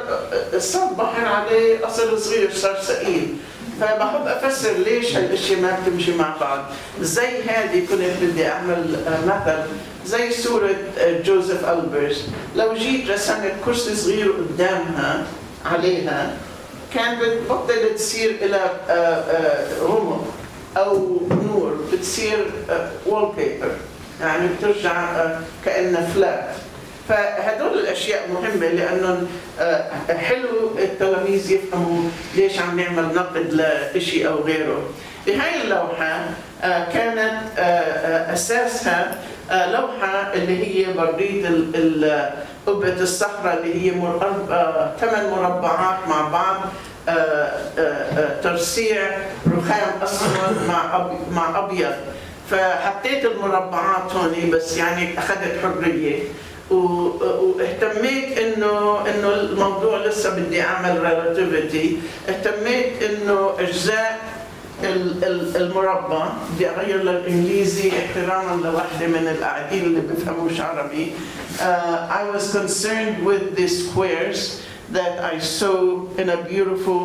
صار بحر عليه قصر صغير صار ثقيل فبحب أفسر ليش هالاشياء ما بتمشي مع بعض. زي هذه كنت بدي أعمل مثل زي صورة آه، جوزيف ألبرز لو جيت رسمت كرسي صغير قدامها عليها كان بتبطل تصير إلى آه، آه، رمق أو نور بتصير وول بيبر يعني بترجع كأنها فلات فهدول الأشياء مهمة لأنه آه، حلو التلاميذ يفهموا ليش عم نعمل نقد لشيء أو غيره. بهاي اللوحة آه، كانت آه، أساسها لوحة اللي هي ال- قبة الصخره اللي هي ثمان مربعات مع بعض ترسيع رخام أسود مع مع أبيض فحطيت المربعات هون بس يعني أخذت حرية واهتميت انه إنه الموضوع لسه بدي أعمل ريلاتيفيتي اهتميت إنه أجزاء ال- ال- المربع بدي أغير للإنجليزي احتراما لوحدة من القاعدين اللي بيفهموش عربي. uh, I was concerned with the squares that I saw in a beautiful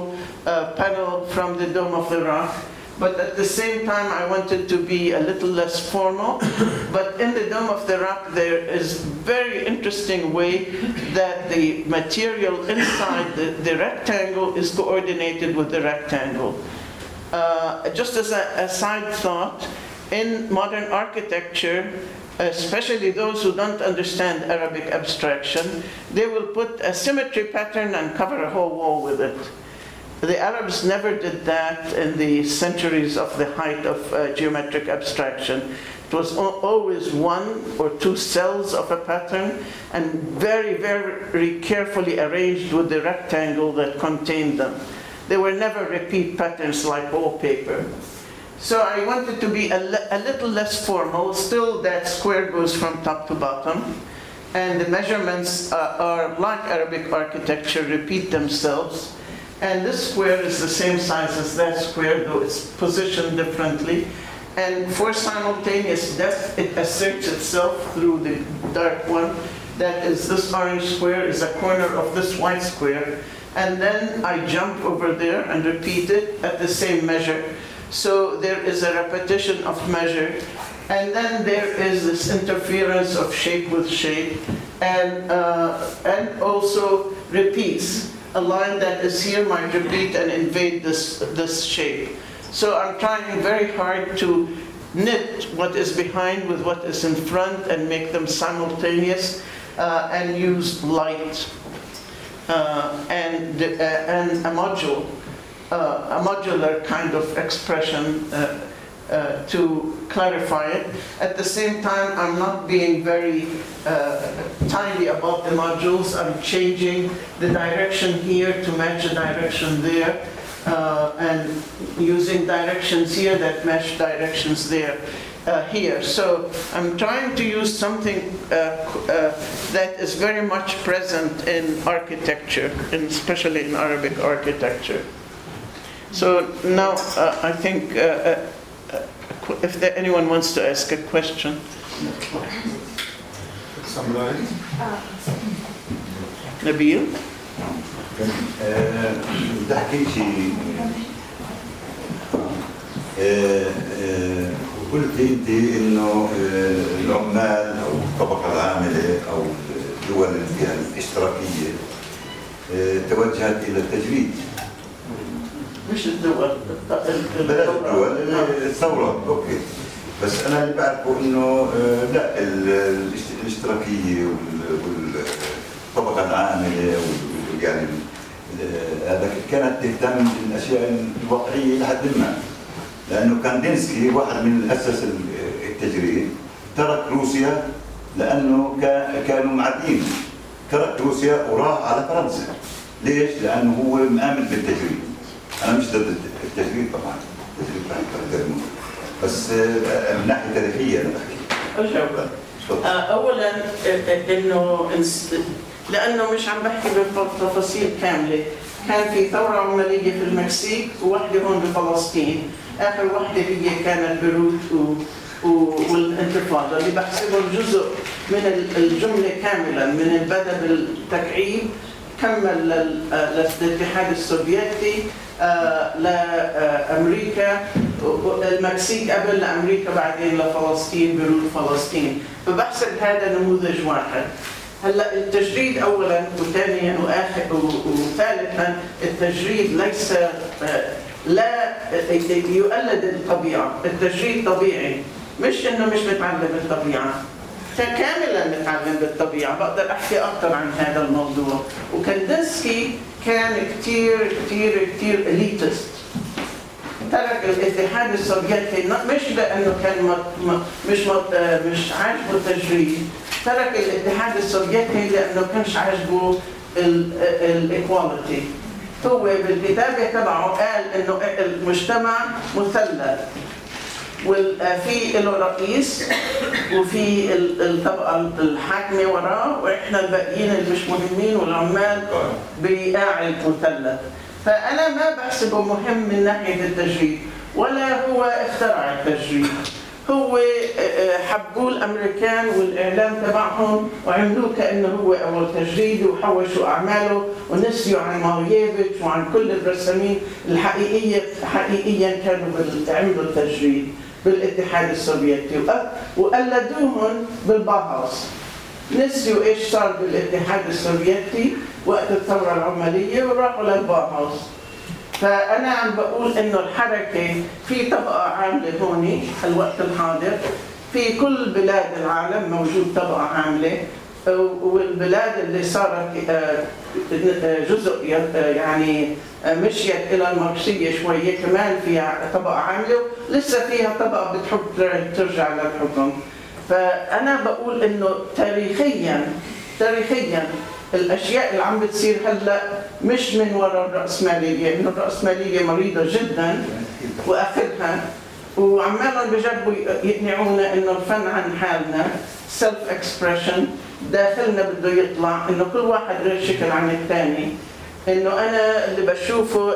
uh, panel from the Dome of the Rock. But at the same time I wanted to be a little less formal. but in the Dome of the Rock there is very interesting way that the material inside the, the rectangle is coordinated with the rectangle. Uh, just as a, a side thought, in modern architecture, especially those who don't understand Arabic abstraction, they will put a symmetry pattern and cover a whole wall with it. The Arabs never did that in the centuries of the height of uh, geometric abstraction. It was al- always one or two cells of a pattern and very, very carefully arranged with the rectangle that contained them. They were never repeat patterns like wallpaper. So I wanted to be a, li- a little less formal. Still, that square goes from top to bottom. And the measurements uh, are like Arabic architecture, repeat themselves. And this square is the same size as that square, though it's positioned differently. And for simultaneous depth, it asserts itself through the dark one. That is, this orange square is a corner of this white square. And then I jump over there and repeat it at the same measure. So there is a repetition of measure. And then there is this interference of shape with shape. And, uh, and also repeats. A line that is here might repeat and invade this, this shape. So I'm trying very hard to knit what is behind with what is in front and make them simultaneous uh, and use light uh, and, uh, and a module, uh, a modular kind of expression uh, to clarify it. At the same time, I'm not being very uh, tiny about the modules. I'm changing the direction here to match the direction there, uh, and using directions here that match directions there. Uh, here. So I'm trying to use something uh, uh, that is very much present in architecture, and especially in Arabic architecture. So now uh, I think uh, if there, anyone wants to ask a question. Summarize. Nabil? آه، بدي احكي شيء قلت أنت إنه آه، العمال أو الطبقة العاملة أو الدول اللي فيها الاشتراكية آه، توجهت إلى التجريد مش الدول. الدول. الثورات أوكي بس أنا اللي بعرفه إنه آه، لا ال- الاشت- الاشتراكية وال- والطبقة العاملة يعني ال- هذا كانت تهتم بالأشياء الواقعية لحد ما لأنه كاندينسكي واحد من اسس ال- التجريد ترك روسيا لأنه كا- كانوا معدين ترك روسيا وراح على فرنسا ليش؟ لأنه هو مآمن بالتجريد أنا مش ضد التجريد طبعا التجريد بحترمه بس آه، من ناحية تاريخية أنا بحكي. آه، اولا آه، إنه لأنه مش عم بحكي بتفاصيل كاملة. كان في ثورة عماليه في المكسيك وواحده هون بفلسطين. آخر واحدة هي كانت بيروت و و- والانتفاضة. اللي بحسبهم جزء من ال- الجملة كاملا من البدا بالتكعيب كمل لل- للاتحاد السوفيتي. لامريكا المكسيك قبل لامريكا بعدين لفلسطين بيروت فلسطين. فبحسب هذا نموذج واحد. هلأ التجريد اولا وثانيا وآخر وثالثا التجريد ليس آه، لا يقلد الطبيعة، التجريد طبيعي. مش إنه مش متعلم الطبيعة. كاملا متعلم بالطبيعة. بقدر أحكي أكثر عن هذا الموضوع. وكاندنسكي كان كثير كثير كثير elitist ترك الاتحاد السوفيتي. مش لأنه كان مش مش عاجبه التجريد. ترك الاتحاد السوفيتي لأنه كانش عاجبه ال equality هو بالكتابة تبعه قال إنه المجتمع مثلث. وفي له رئيس وفي ال- الطبقه الحاكمة وراه وإحنا الباقيين اللي مش مهمين والعمال بقاعد مثلث فأنا ما بحسبه مهم من ناحية التجريد ولا هو اخترع التجريد هو آه، آه، حبوه الامريكان والإعلام تبعهم وعملوه كأنه هو أول تجريد وحوشوا أعماله ونسيوا عن ماليفيتش وعن كل الرسامين الحقيقيه حقيقيا كانوا عملوا التجريد بالاتحاد السوفيتي وق- وقلدوهم بالباهاوس نسيوا إيش صار بالاتحاد السوفيتي وقت الثورة العماليه وراحوا للباهاوس فأنا عم بقول إنه الحركة في طبقة عاملة هون الوقت الحاضر. في كل بلاد العالم موجود طبقة عاملة. والبلاد اللي صارت آه، جزء آه، يعني آه، مشيت إلى الماركسية شوية كمان فيها طبقة عاملة لسه فيها طبقة بتحب ترجع للحكم. فأنا بقول إنه تاريخيا تاريخيا الأشياء اللي عم بتصير هلأ مش من وراء الرأسمالية، إنه الرأسمالية مريضة جدا وأخذها. وعمالهم بجربوا يقنعونا إنه الفن عن حالنا self expression داخلنا بده يطلع إنه كل واحد غير شكل عن الثاني. إنه أنا اللي بشوفه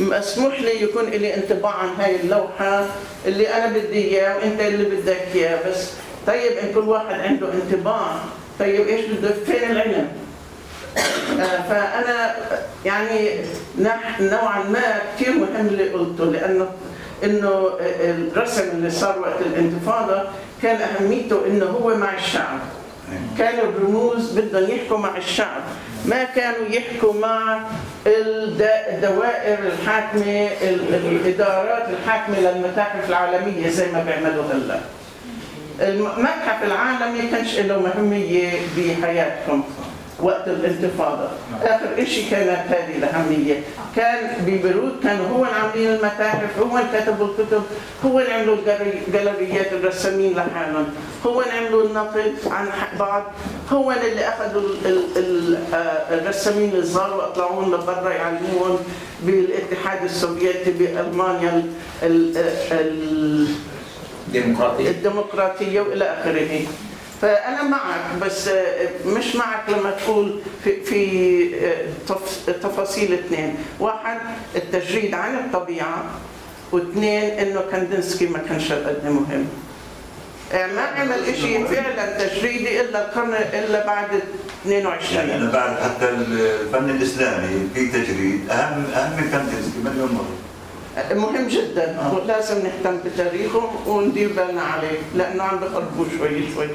مسموح لي يكون لي انطباع عن هاي اللوحة اللي أنا بدي إياه وإنت اللي بدك إياه. بس طيب إن كل واحد عنده انطباع طيب إيش بده؟ فين العلم؟ آه، فأنا يعني نوعا ما كثير مهم اللي قلته لأنه إنه الرسم اللي صار وقت الانتفاضة كان أهميته إنه هو مع الشعب. كانوا الرموز بدهم يحكوا مع الشعب. ما كانوا يحكوا مع الد- الدوائر الحاكمة ال- الإدارات الحاكمة للمتاحف العالمية زي ما بيعملوا هلا. المتحف العالمي كانش له مهمية بحياتهم وقت الانتفاضة. آخر إشي كانت هذه الأهمية. كان ببيروت كانوا هو عاملين المتاحف هو كتبوا الكتب هو عملوا الجالري- جاليريات الرسامين لحالهم. هو عملوا النقد عن بعض. هو اللي ال- آه، الرسامين الصغار وأطلعوهم لبرا يعلموهم بالاتحاد السوفيتي بألمانيا ال- ال- ديمقراطية. الديمقراطية فأنا معك بس آه، مش معك لما تقول في, في آه، تف- تفاصيل اثنين. واحد التجريد عن الطبيعة واثنين إنه كاندنسكي ما كانش قد مهم. آه، ما عمل شيء فعلا تجريدي إلا القرن إلا بعد يعني 22 أنا بعرف حتى الفن الإسلامي في تجريد. أهم أهم من كاندنسكي مليون مره مهم جدا. ولازم نهتم بتاريخهم وندير بالنا عليه لأنه عم بخربوه شوي شوي.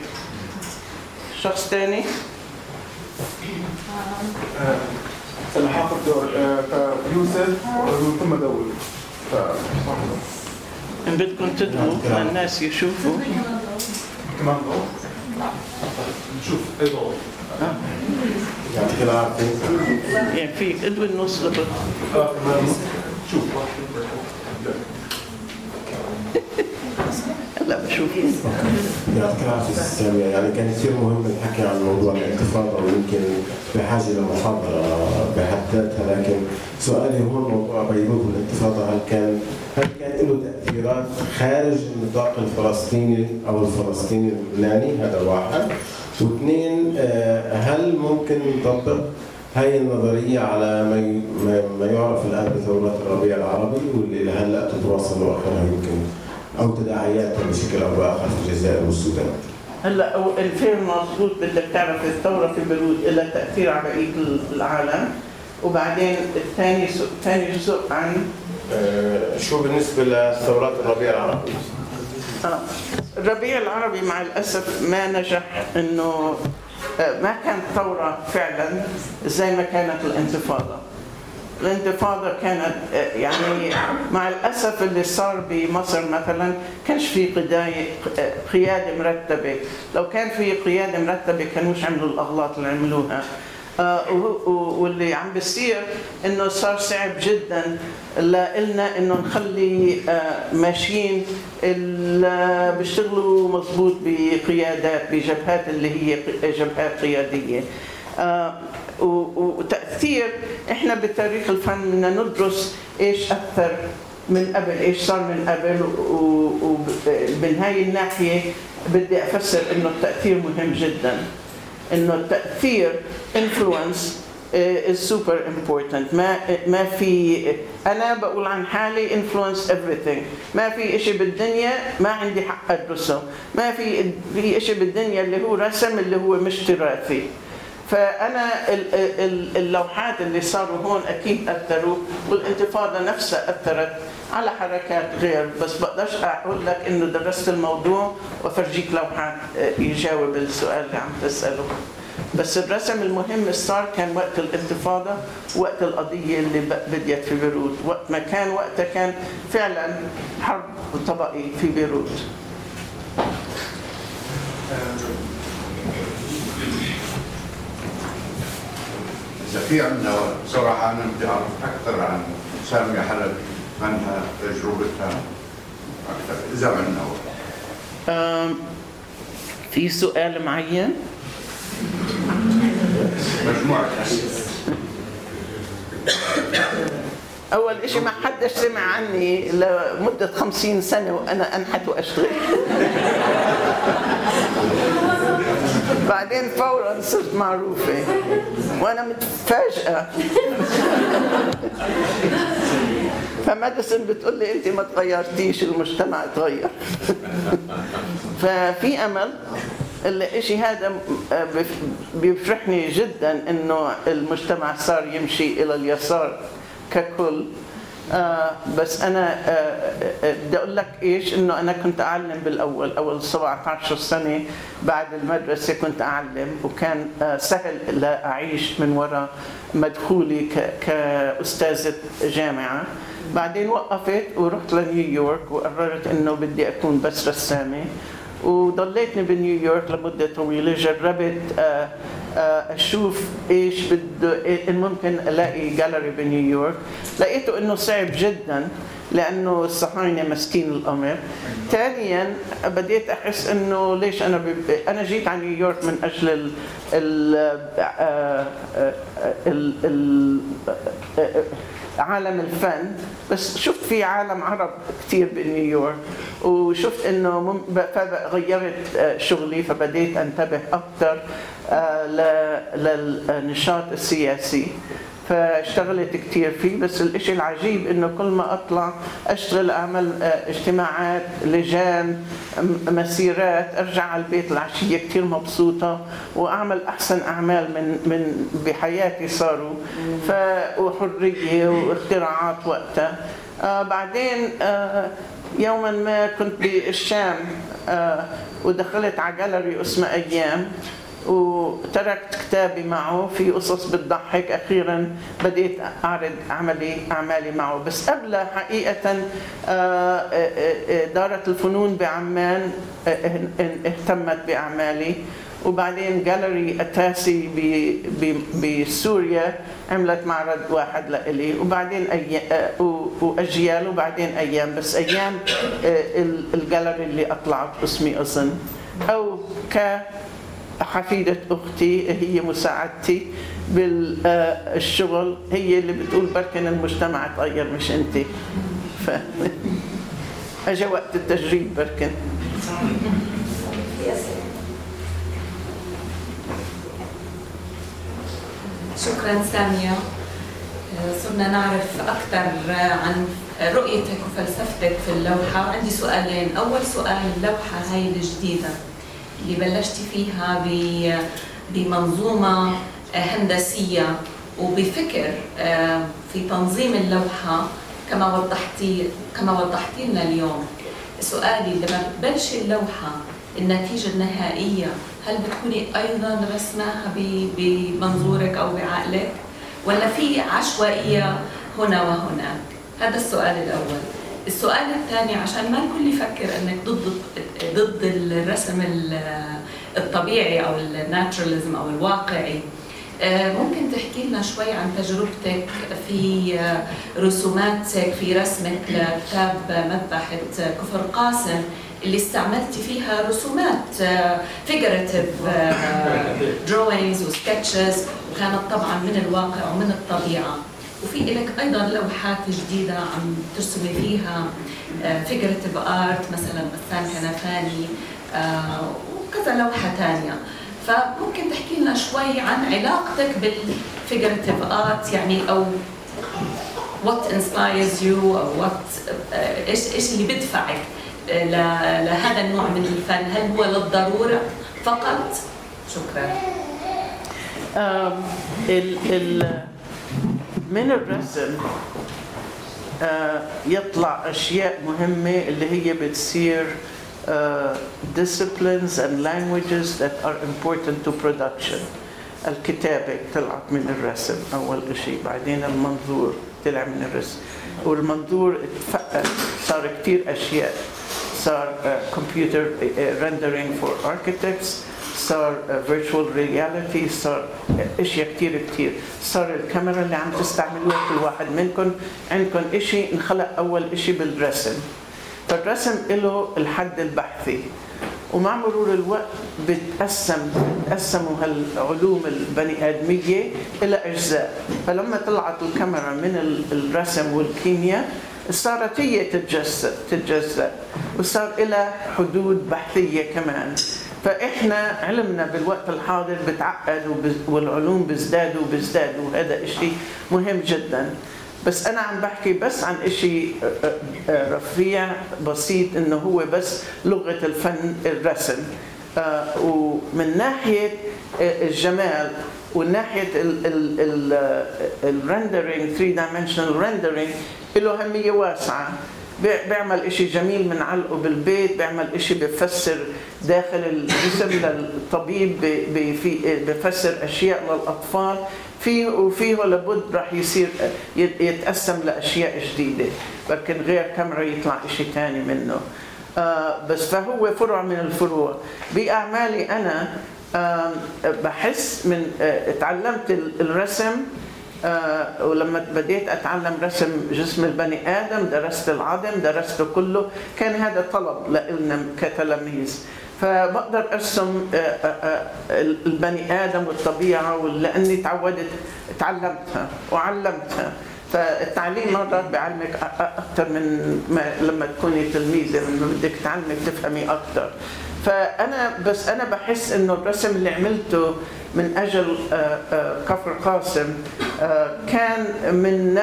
شخص ثاني أنا حاخذ دور. آه، فيوسف ثم دول فتفضل. إن بدكم تدعوا الناس يشوفوا. كمان دور؟ نشوف. اي دور يعطيك العافية. يعني في ادوي النص لبط آه، شوف. هلا بشوف يعطيك العافية أستاذ سامية يعني كان كثير مهم الحكي عن موضوع الانتفاضة ويمكن بحاجة لمحاضرة بحد ذاتها. لكن سؤالي هو موضوع بيروت والانتفاضة هل كان هل كان له تأثيرات خارج النطاق الفلسطيني أو الفلسطيني اللبناني؟ هذا واحد. واثنين آه، هل ممكن نطبق هاي النظرية على ما ما- يعرف الآن بثورة الربيع العربي واللي لهلأ تتواصل مؤخرا يمكن أو تداعياتها بشكل أو بآخر في الجزائر والسودان. هلا أو الفيلم مضبوط بدك تعرف الثورة في بيروت لها تأثير على بقية العالم وبعدين الثاني ثاني جزء عن آه، شو بالنسبة لثورات الربيع العربي؟ آه. الربيع العربي مع الأسف ما نجح أنه آه، ما كانت ثورة فعلا زي ما كانت الانتفاضة الانتفاضة كانت آه، يعني مع الأسف اللي صار بمصر مثلا كانش في قيادة مرتبة. لو كان في قيادة مرتبة كانوش عملوا الأغلاط اللي عملوها. آه، واللي عم بيصير إنه صار صعب جدا. لنا إنه نخلي آه، ماشيين اللي بيشتغلوا مضبوط بقيادات بجبهات اللي هي جبهات قيادية. آه، وتأثير إحنا بتاريخ الفن بدنا ندرس إيش اثر من قبل إيش صار من قبل ومن هاي الناحية بدي أفسر إنه التأثير مهم جدا. إنه التأثير انفلونس is super important. ما ما في أنا بقول عن حالي influence everything. ما في شيء بالدنيا ما عندي حق أدرسه. ما في في شيء بالدنيا اللي هو رسم اللي هو مش تراثي. فأنا ال- ال- اللوحات اللي صاروا هون أكيد أثروا والانتفاضة نفسها أثرت على حركات غير بس بقدرش أقول لك إنه درست الموضوع وأفرجيك لوحات آه، يجاوب السؤال اللي عم تسأله. بس الرسم المهم صار كان وقت الانتفاضة وقت القضية اللي بديت في بيروت. وقت ما كان وقتها كان فعلا حرب طبقي في بيروت. إذا في عندنا وقت بصراحة أنا بدي أعرف أكثر عن سامية حلبي عنها تجربتها أكثر إذا عندنا وقت في سؤال معين؟ مجموعة. أسئلة أول إشي ما حدش سمع عني لمدة خمسين سنة وأنا أنحت وأشتغل. بعدين فورا صرت معروفة. وأنا متفاجئة. فماديسون بتقول لي أنت ما تغيرتيش المجتمع تغير ففي أمل الشيء هذا بيفرحني جدا إنه المجتمع صار يمشي إلى اليسار ككل. آه بس أنا آه، آه، بدي أقول لك إيش؟ إنه أنا كنت أعلم بالأول أول 17 سنة بعد المدرسة كنت أعلم وكان سهل لا أعيش من وراء مدخولي كأستاذة جامعة. بعدين وقفت ورحت لنيويورك وقررت إنه بدي أكون بس رسامة وضليتني بنيويورك لمدة طويلة جربت أشوف إيش بده إيه- إن ممكن ألاقي جاليري بنيويورك. لقيته إنه صعب جدا لأنه الصهاينه مسكين الأمر. ثانيا بديت أحس إنه ليش أنا. أنا جيت على نيويورك من أجل ال... ال... آه، آه، ال... ال... آه، عالم الفن. بس شفت في عالم عرب كثير بنيويورك وشفت إنه مم... فغيرت آه، شغلي فبديت أنتبه أكثر للنشاط السياسي. فاشتغلت كثير فيه بس الإشي العجيب إنه كل ما أطلع أشتغل أعمل آه، اجتماعات لجان مسيرات أرجع على البيت العشية كثير مبسوطة وأعمل أحسن أعمال من من بحياتي صاروا. ف وحرية واختراعات وقتها. آه بعدين آه يوما ما كنت بالشام آه ودخلت على جاليري اسمها أيام. وتركت كتابي معه في قصص بتضحك أخيرا بديت أعرض عملي أعمالي معه. بس قبلها حقيقة آه، آه، آه، دارة الفنون بعمان اهتمت بأعمالي. وبعدين جاليري اتاسي بسوريا عملت معرض واحد لإلي. وبعدين وأجيال وبعدين أيام. بس أيام ال- الجاليري اللي أطلعت اسمي اظن أو ك حفيدة أختي هي مساعدتي بالشغل هي اللي بتقول بركن المجتمع تغير مش أنت. ف... أجا وقت التجريب بركن شكرا سامية. صرنا نعرف أكثر عن رؤيتك وفلسفتك في اللوحة. وعندي سؤالين. أول سؤال اللوحة هاي الجديدة. اللي بلشتي فيها ب- بمنظومة آه، هندسية وبفكر آه، في تنظيم اللوحة كما وضحتي كما وضحتي لنا اليوم. سؤالي لما بتبلشي اللوحة النتيجة النهائية هل بتكوني أيضا رسماها بمنظورك أو بعقلك؟ ولا في عشوائية هنا وهناك هذا السؤال الأول. السؤال الثاني عشان ما الكل يفكر إنك ضد ضد الرسم ال- الطبيعي أو ال naturalism أو الواقعي. آه، ممكن تحكي لنا شوي عن تجربتك في آه، رسوماتك في رسمك لكتاب مذبحة كفر قاسم اللي استعملتي فيها رسومات figurative drawings و sketches وكانت طبعا من الواقع ومن الطبيعة. وفي لك أيضا لوحات جديدة عم ترسمي فيها figurative art مثلا بسام كنفاني آه، وكذا لوحة ثانية فممكن تحكي لنا شوي عن علاقتك بال figurative art يعني أو what inspires you أو what آه، إيش إيش اللي بدفعك آه، لهذا النوع من الفن؟ هل هو للضرورة فقط؟ شكرا. من الرسم آه، يطلع أشياء مهمة اللي هي بتصير آه، disciplines and languages that are important to production. الكتابة طلعت من الرسم أول شيء بعدين المنظور طلع من الرسم. والمنظور صار كتير أشياء. صار كمبيوتر rendering for architects. صار virtual reality صار إشياء كثير كثير صار الكاميرا اللي عم تستعملوها كل واحد منكم عندكم إشي انخلق أول إشي بالرسم. فالرسم له الحد البحثي. ومع مرور الوقت بتقسم بتقسموا هالعلوم البني آدمية إلى أجزاء. فلما طلعت الكاميرا من ال- الرسم والكيمياء صارت هي تتجزأ تتجزأ وصار إلى حدود بحثية كمان. فإحنا علمنا بالوقت الحاضر بتعقد والعلوم بيزدادوا وبيزدادوا وهذا إشي مهم جدا. بس أنا عم بحكي بس عن آه، رفيع بسيط إنه هو بس لغة الفن الرسم. ومن ناحية آه، الجمال وناحية الرندرينج 3 dimensional rendering له أهمية واسعة. بي- بيعمل إشي جميل من علقه بالبيت بيعمل إشي بفسر داخل الجسم للطبيب بي- بي- في- بفسر أشياء للأطفال. فيه وفيه لابد راح يصير يت- يتقسم لأشياء جديدة لكن غير كاميرا يطلع إشي تاني منه. آه، بس فهو فرع من الفروع. بأعمالي أنا آم، بحس من آه، تعلمت ال- الرسم آه، ولما بديت أتعلم رسم جسم البني آدم درست العظم درسته كله كان هذا طلب لنا كتلاميذ. فبقدر أرسم آه، آه، البني آدم والطبيعة لأني تعودت تعلمتها وعلمتها. فالتعليم مرات بعلمك أكثر من ما لما تكوني تلميذة لما بدك تعلمك تفهمي أكثر فأنا بس أنا بحس إنه الرسم اللي عملته من أجل آه، آه، كفر قاسم آه، كان من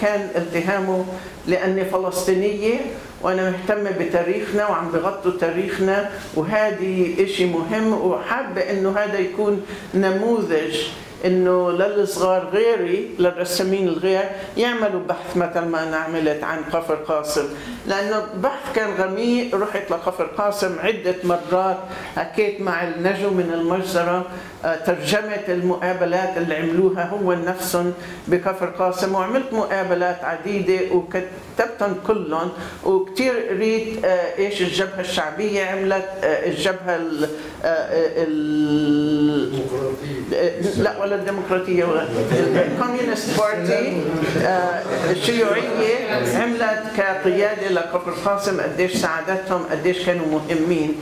كان التهامه لاني فلسطينية وأنا مهتمه بتاريخنا وعم بغطوا تاريخنا وهذه إشي مهم وحابة إنه هذا يكون نموذج إنه للصغار غيري للرسامين الغير يعملوا بحث مثل ما أنا عملت عن كفر قاسم. لأنه بحث كان غميق رحت لكفر قاسم عدة مرات حكيت مع ال NGO من المجزرة آه، ترجمت المقابلات اللي عملوها هو نفسهم بكفر قاسم وعملت مقابلات عديدة وكتبتهم كلهم. وكثير قريت آه، إيش الجبهة الشعبية عملت آه، الجبهة ال- ال- لا ولا ولا ال communist party آه، الشيوعية عملت كقيادة لكفر قاسم قديش ساعدتهم قديش كانوا مهمين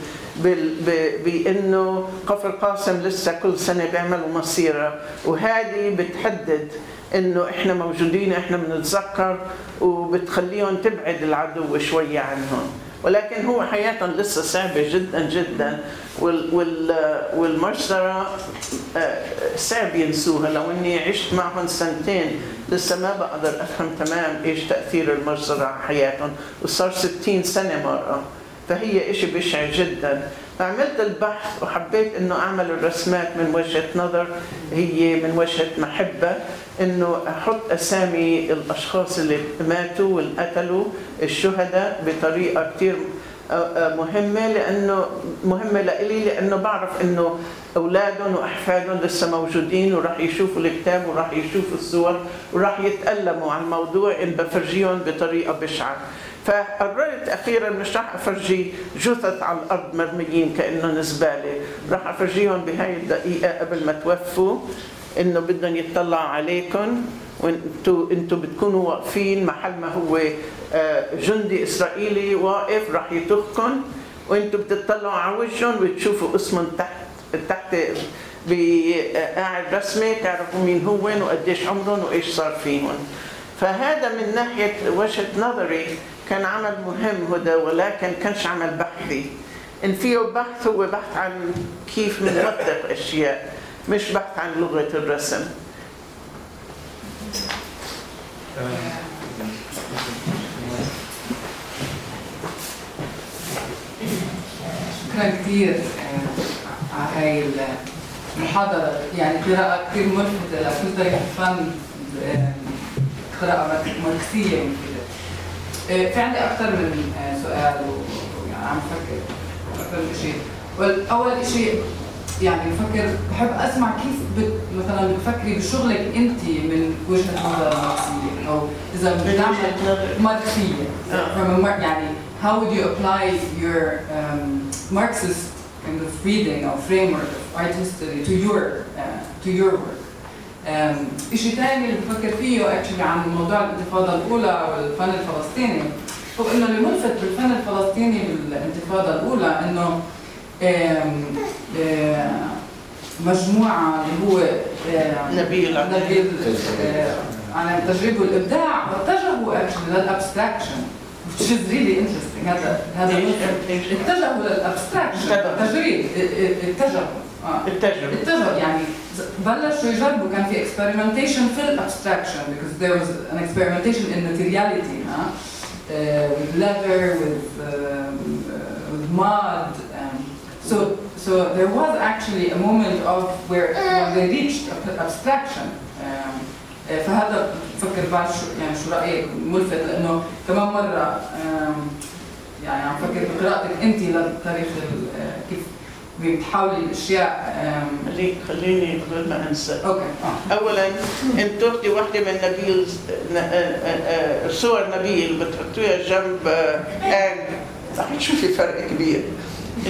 بإنه كفر قاسم لسه كل سنة بيعملوا مسيره وهذه بتحدد إنه إحنا موجودين إحنا بنتذكر وبتخليهم تبعد العدو شوية عنهم. ولكن هو حياتهم لسه صعبة جدا جدا. وال وال والمجزرة آه، صعب ينسوها. لو إني عشت معهم سنتين لسه ما بقدر أفهم تمام إيش تأثير المجزرة على حياتهم وصار 60 سنة مرة. فهي إشي بشع جدا. فعملت البحث وحبيت إنه أعمل الرسمات من وجهة نظر هي من وجهة محبة إنه أحط أسامي الأشخاص اللي ماتوا والقتلوا الشهداء بطريقة كتير آه، آه، مهمة لأنه مهمة لإلي لأنه بعرف إنه أولادهم وأحفادهم لسه موجودين وراح يشوفوا الكتاب وراح يشوفوا الصور وراح يتألموا على الموضوع إن بفرجيهم بطريقة بشعة. فقررت أخيرا مش راح أفرجي جثث على الأرض مرميين كأنهم زبالة راح أفرجيهم بهاي الدقيقة قبل ما توفوا إنه بدهم يطلعوا عليكم وانتوا أنتوا بتكونوا واقفين محل ما هو آه، جندي إسرائيلي واقف راح يطخكم وانتوا بتطلعوا على وجههم وتشوفوا اسمهم تحت تحت بقاعد رسمه تعرفوا مين هو وقديش عمرهم وإيش صار فيهم. فهذا من ناحية وجهة نظري. كان عمل مهم هدى ولكن كانش عمل بحثي. إن فيه بحث هو بحث عن كيف بنوثق أشياء مش بحث عن لغة الرسم. شكرا كثير على هاي المحاضرة. يعني قراءة كثير ملفتة لكل طريقة فن آه، قراءة مارك- ماركسية. آه، في عندي أكثر من آه، سؤال ويعني عم بفكر أكثر من شيء. أول شيء يعني بفكر بحب أسمع كيف بت مثلا بتفكري بشغلك أنت من وجهة نظر ماركسية أو إذا من بنعمل وجهة نظر Marxية. آه. يعني how would you apply your um, Marxist kind of reading or framework of art history to your uh, to your work? Um, شيء ثاني اللي بفكر فيه actually عن موضوع الانتفاضة الأولى والفن الفلسطيني هو إنه اللي ملفت بالفن الفلسطيني بالانتفاضة الأولى إنه آم، آم، مجموعة اللي هو نبيل. نبيل آه، عن التجريب والإبداع. واتجهوا actually للأبستراكشن. Which is really interesting. هذا هذا اتجهوا للأبستراكشن. اتجهوا. تجريب. ا- ا- اتجهوا. اتجهوا. يعني بلشوا يجربوا كان في experimentation في الابستراكشن because there was an experimentation in materiality ها uh, with leather with um, uh, with mud um, so so there was actually a moment of where when they reached ab- abstraction um, uh, فهذا بفكر بعد شو يعني شو رايك ملفت لانه كمان مره um, يعني عم فكر بقراءتك انت لتاريخ ال- آه، كيف بتحاولي الأشياء um, خلي- خليني قبل ما أنسى. أوكي. آه. اولا انت تاخذي واحدة من نبيل آه، آه، آه، صور نبيل بتحطيها جنب آه، آج راح تشوفي فرق كبير.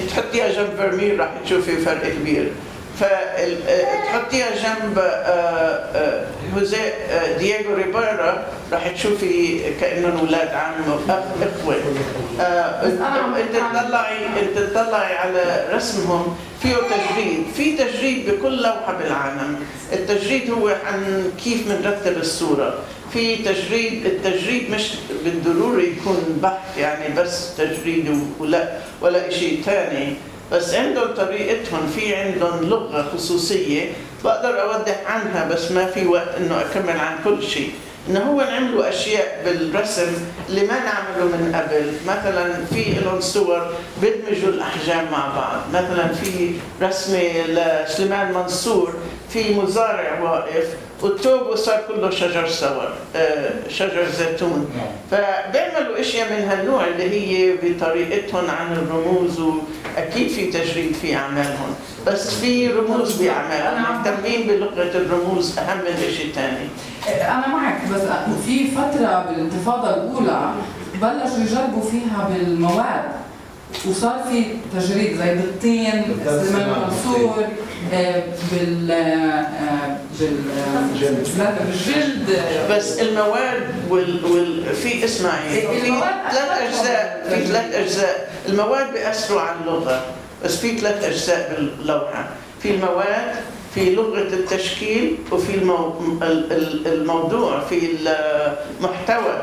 تحطيها جنب فيرمير راح تشوفي فرق كبير. فتحطيها جنب آه، آه، آه، دييغو ريفيرا. راح تشوفي كانهم أولاد عم أخ- إخوة. آه، أنت تطلعي أنت تطلعي على رسمهم. فيه تجريد. في تجريد بكل لوحة بالعالم. التجريد هو عن كيف بنرتب الصورة. في تجريد التجريد مش بالضروري يكون بحث يعني بس تجريد ولا ولا شيء ثاني بس عندهم طريقتهم في عندهم لغة خصوصية بقدر أوضح عنها بس ما في وقت إنه أكمل عن كل شيء. إنه هو عملوا أشياء بالرسم اللي ما نعمله من قبل. مثلا في لهم صور بيدمجوا الأحجام مع بعض. مثلا في رسمة لسليمان منصور في مزارع واقف والتوب صار كله شجر سور آه، شجر زيتون. فبيعملوا أشياء من هالنوع اللي هي بطريقتهم عن الرموز وأكيد في تجريد في أعمالهم بس في رموز باعمالهم مهتمين بلغة الرموز أهم من شيء ثاني أنا معك بس في فترة بالانتفاضة الأولى بلشوا يجربوا فيها بالمواد وصار في تجريد زي بالطين سليمان منصور آه، بال بالجلد بس المواد وال, وال... في اسمعي في المواد ثلاث أجزاء في ثلاث أجزاء. المواد بيأثروا على اللغة بس في ثلاث أجزاء باللوحة. في المواد في لغة التشكيل وفي المو... ال- ال- الموضوع في المحتوى.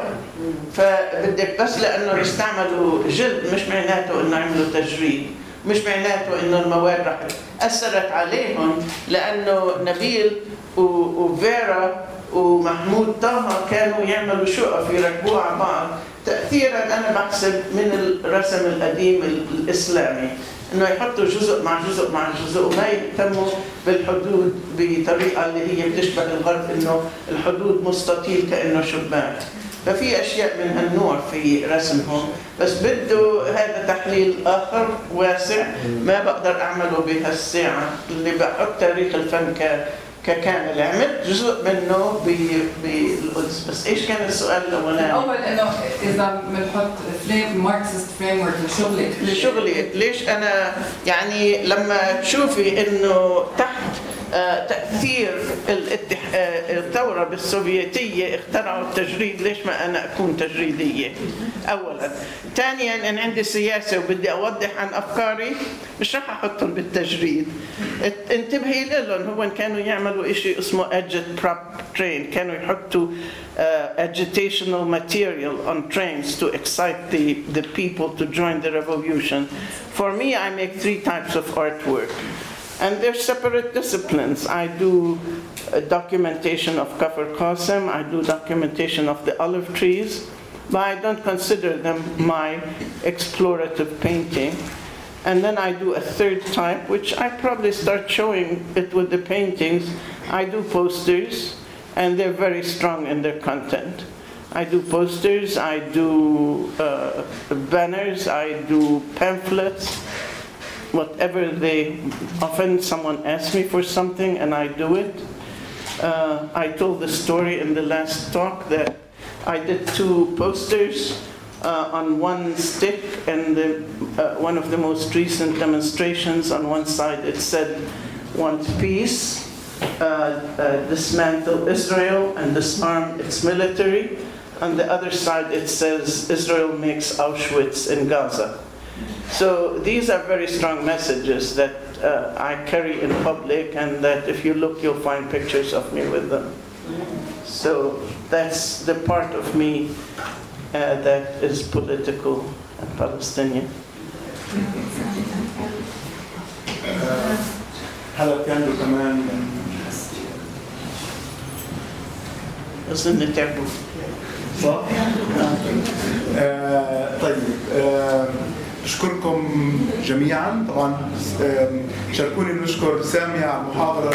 فبدك بس لأنه استعملوا جلد مش معناته إنه عملوا تجريد. مش معناته إنه المواد رح أثرت عليهم لأنه نبيل وفيرا ومحمود طه كانوا يعملوا شقف يركبوها على بعض. تاثيرا أنا بحسب من الرسم القديم ال- الإسلامي إنه يحطوا جزء مع جزء مع جزء وما يهتموا بالحدود بطريقة اللي هي بتشبه الغرب إنه الحدود مستطيل كأنه شباك ففي أشياء من هالنوع في رسمهم بس بده هذا تحليل آخر واسع. ما بقدر أعمله بهالساعة اللي بحط تاريخ الفن ك ككامل. عملت جزء منه بالقدس. بس إيش كان السؤال الأولاني؟ اول إنه إذا بنحط frame Marxist framework لشغلك لشغلي. ليش أنا يعني لما تشوفي إنه تحت آه، الاتح- آه، الثورة بالسوفيتية اخترعوا التجريد. ليش ما أنا أكون تجريدية؟ اولا. ثانيا ان عندي سياسة وبدي أوضح عن أفكاري. مش رح أحطهم بالتجريد. انتبهي لهم هو كانوا يعملوا شيء اسمه agit prop train. كانوا يحطوا uh, agitational material on trains to excite the, the people to join the revolution. For me, I make three types of artwork. And they're separate disciplines. I do uh, documentation of Kafir Qasim, I do documentation of the olive trees, but I don't consider them my explorative painting. And then I do a third type, which I probably start showing it with the paintings. I do posters, and they're very strong in their content. I do posters, I do uh, banners, I do pamphlets, whatever they, often someone asks me for something and I do it. Uh, I told the story in the last talk that I did two posters uh, on one stick, and the, uh, one of the most recent demonstrations on one side it said, "Want peace, uh, uh, dismantle Israel and disarm its military." On the other side it says, "Israel makes Auschwitz in Gaza." So these are very strong messages that uh, I carry in public, and that if you look, you'll find pictures of me with them. So that's the part of me uh, that is political and Palestinian. هلا كان له كمان أظن تعبوا صح؟ آه طيب بشكركم جميعا. طبعا شاركوني نشكر سامي على المحاضرة.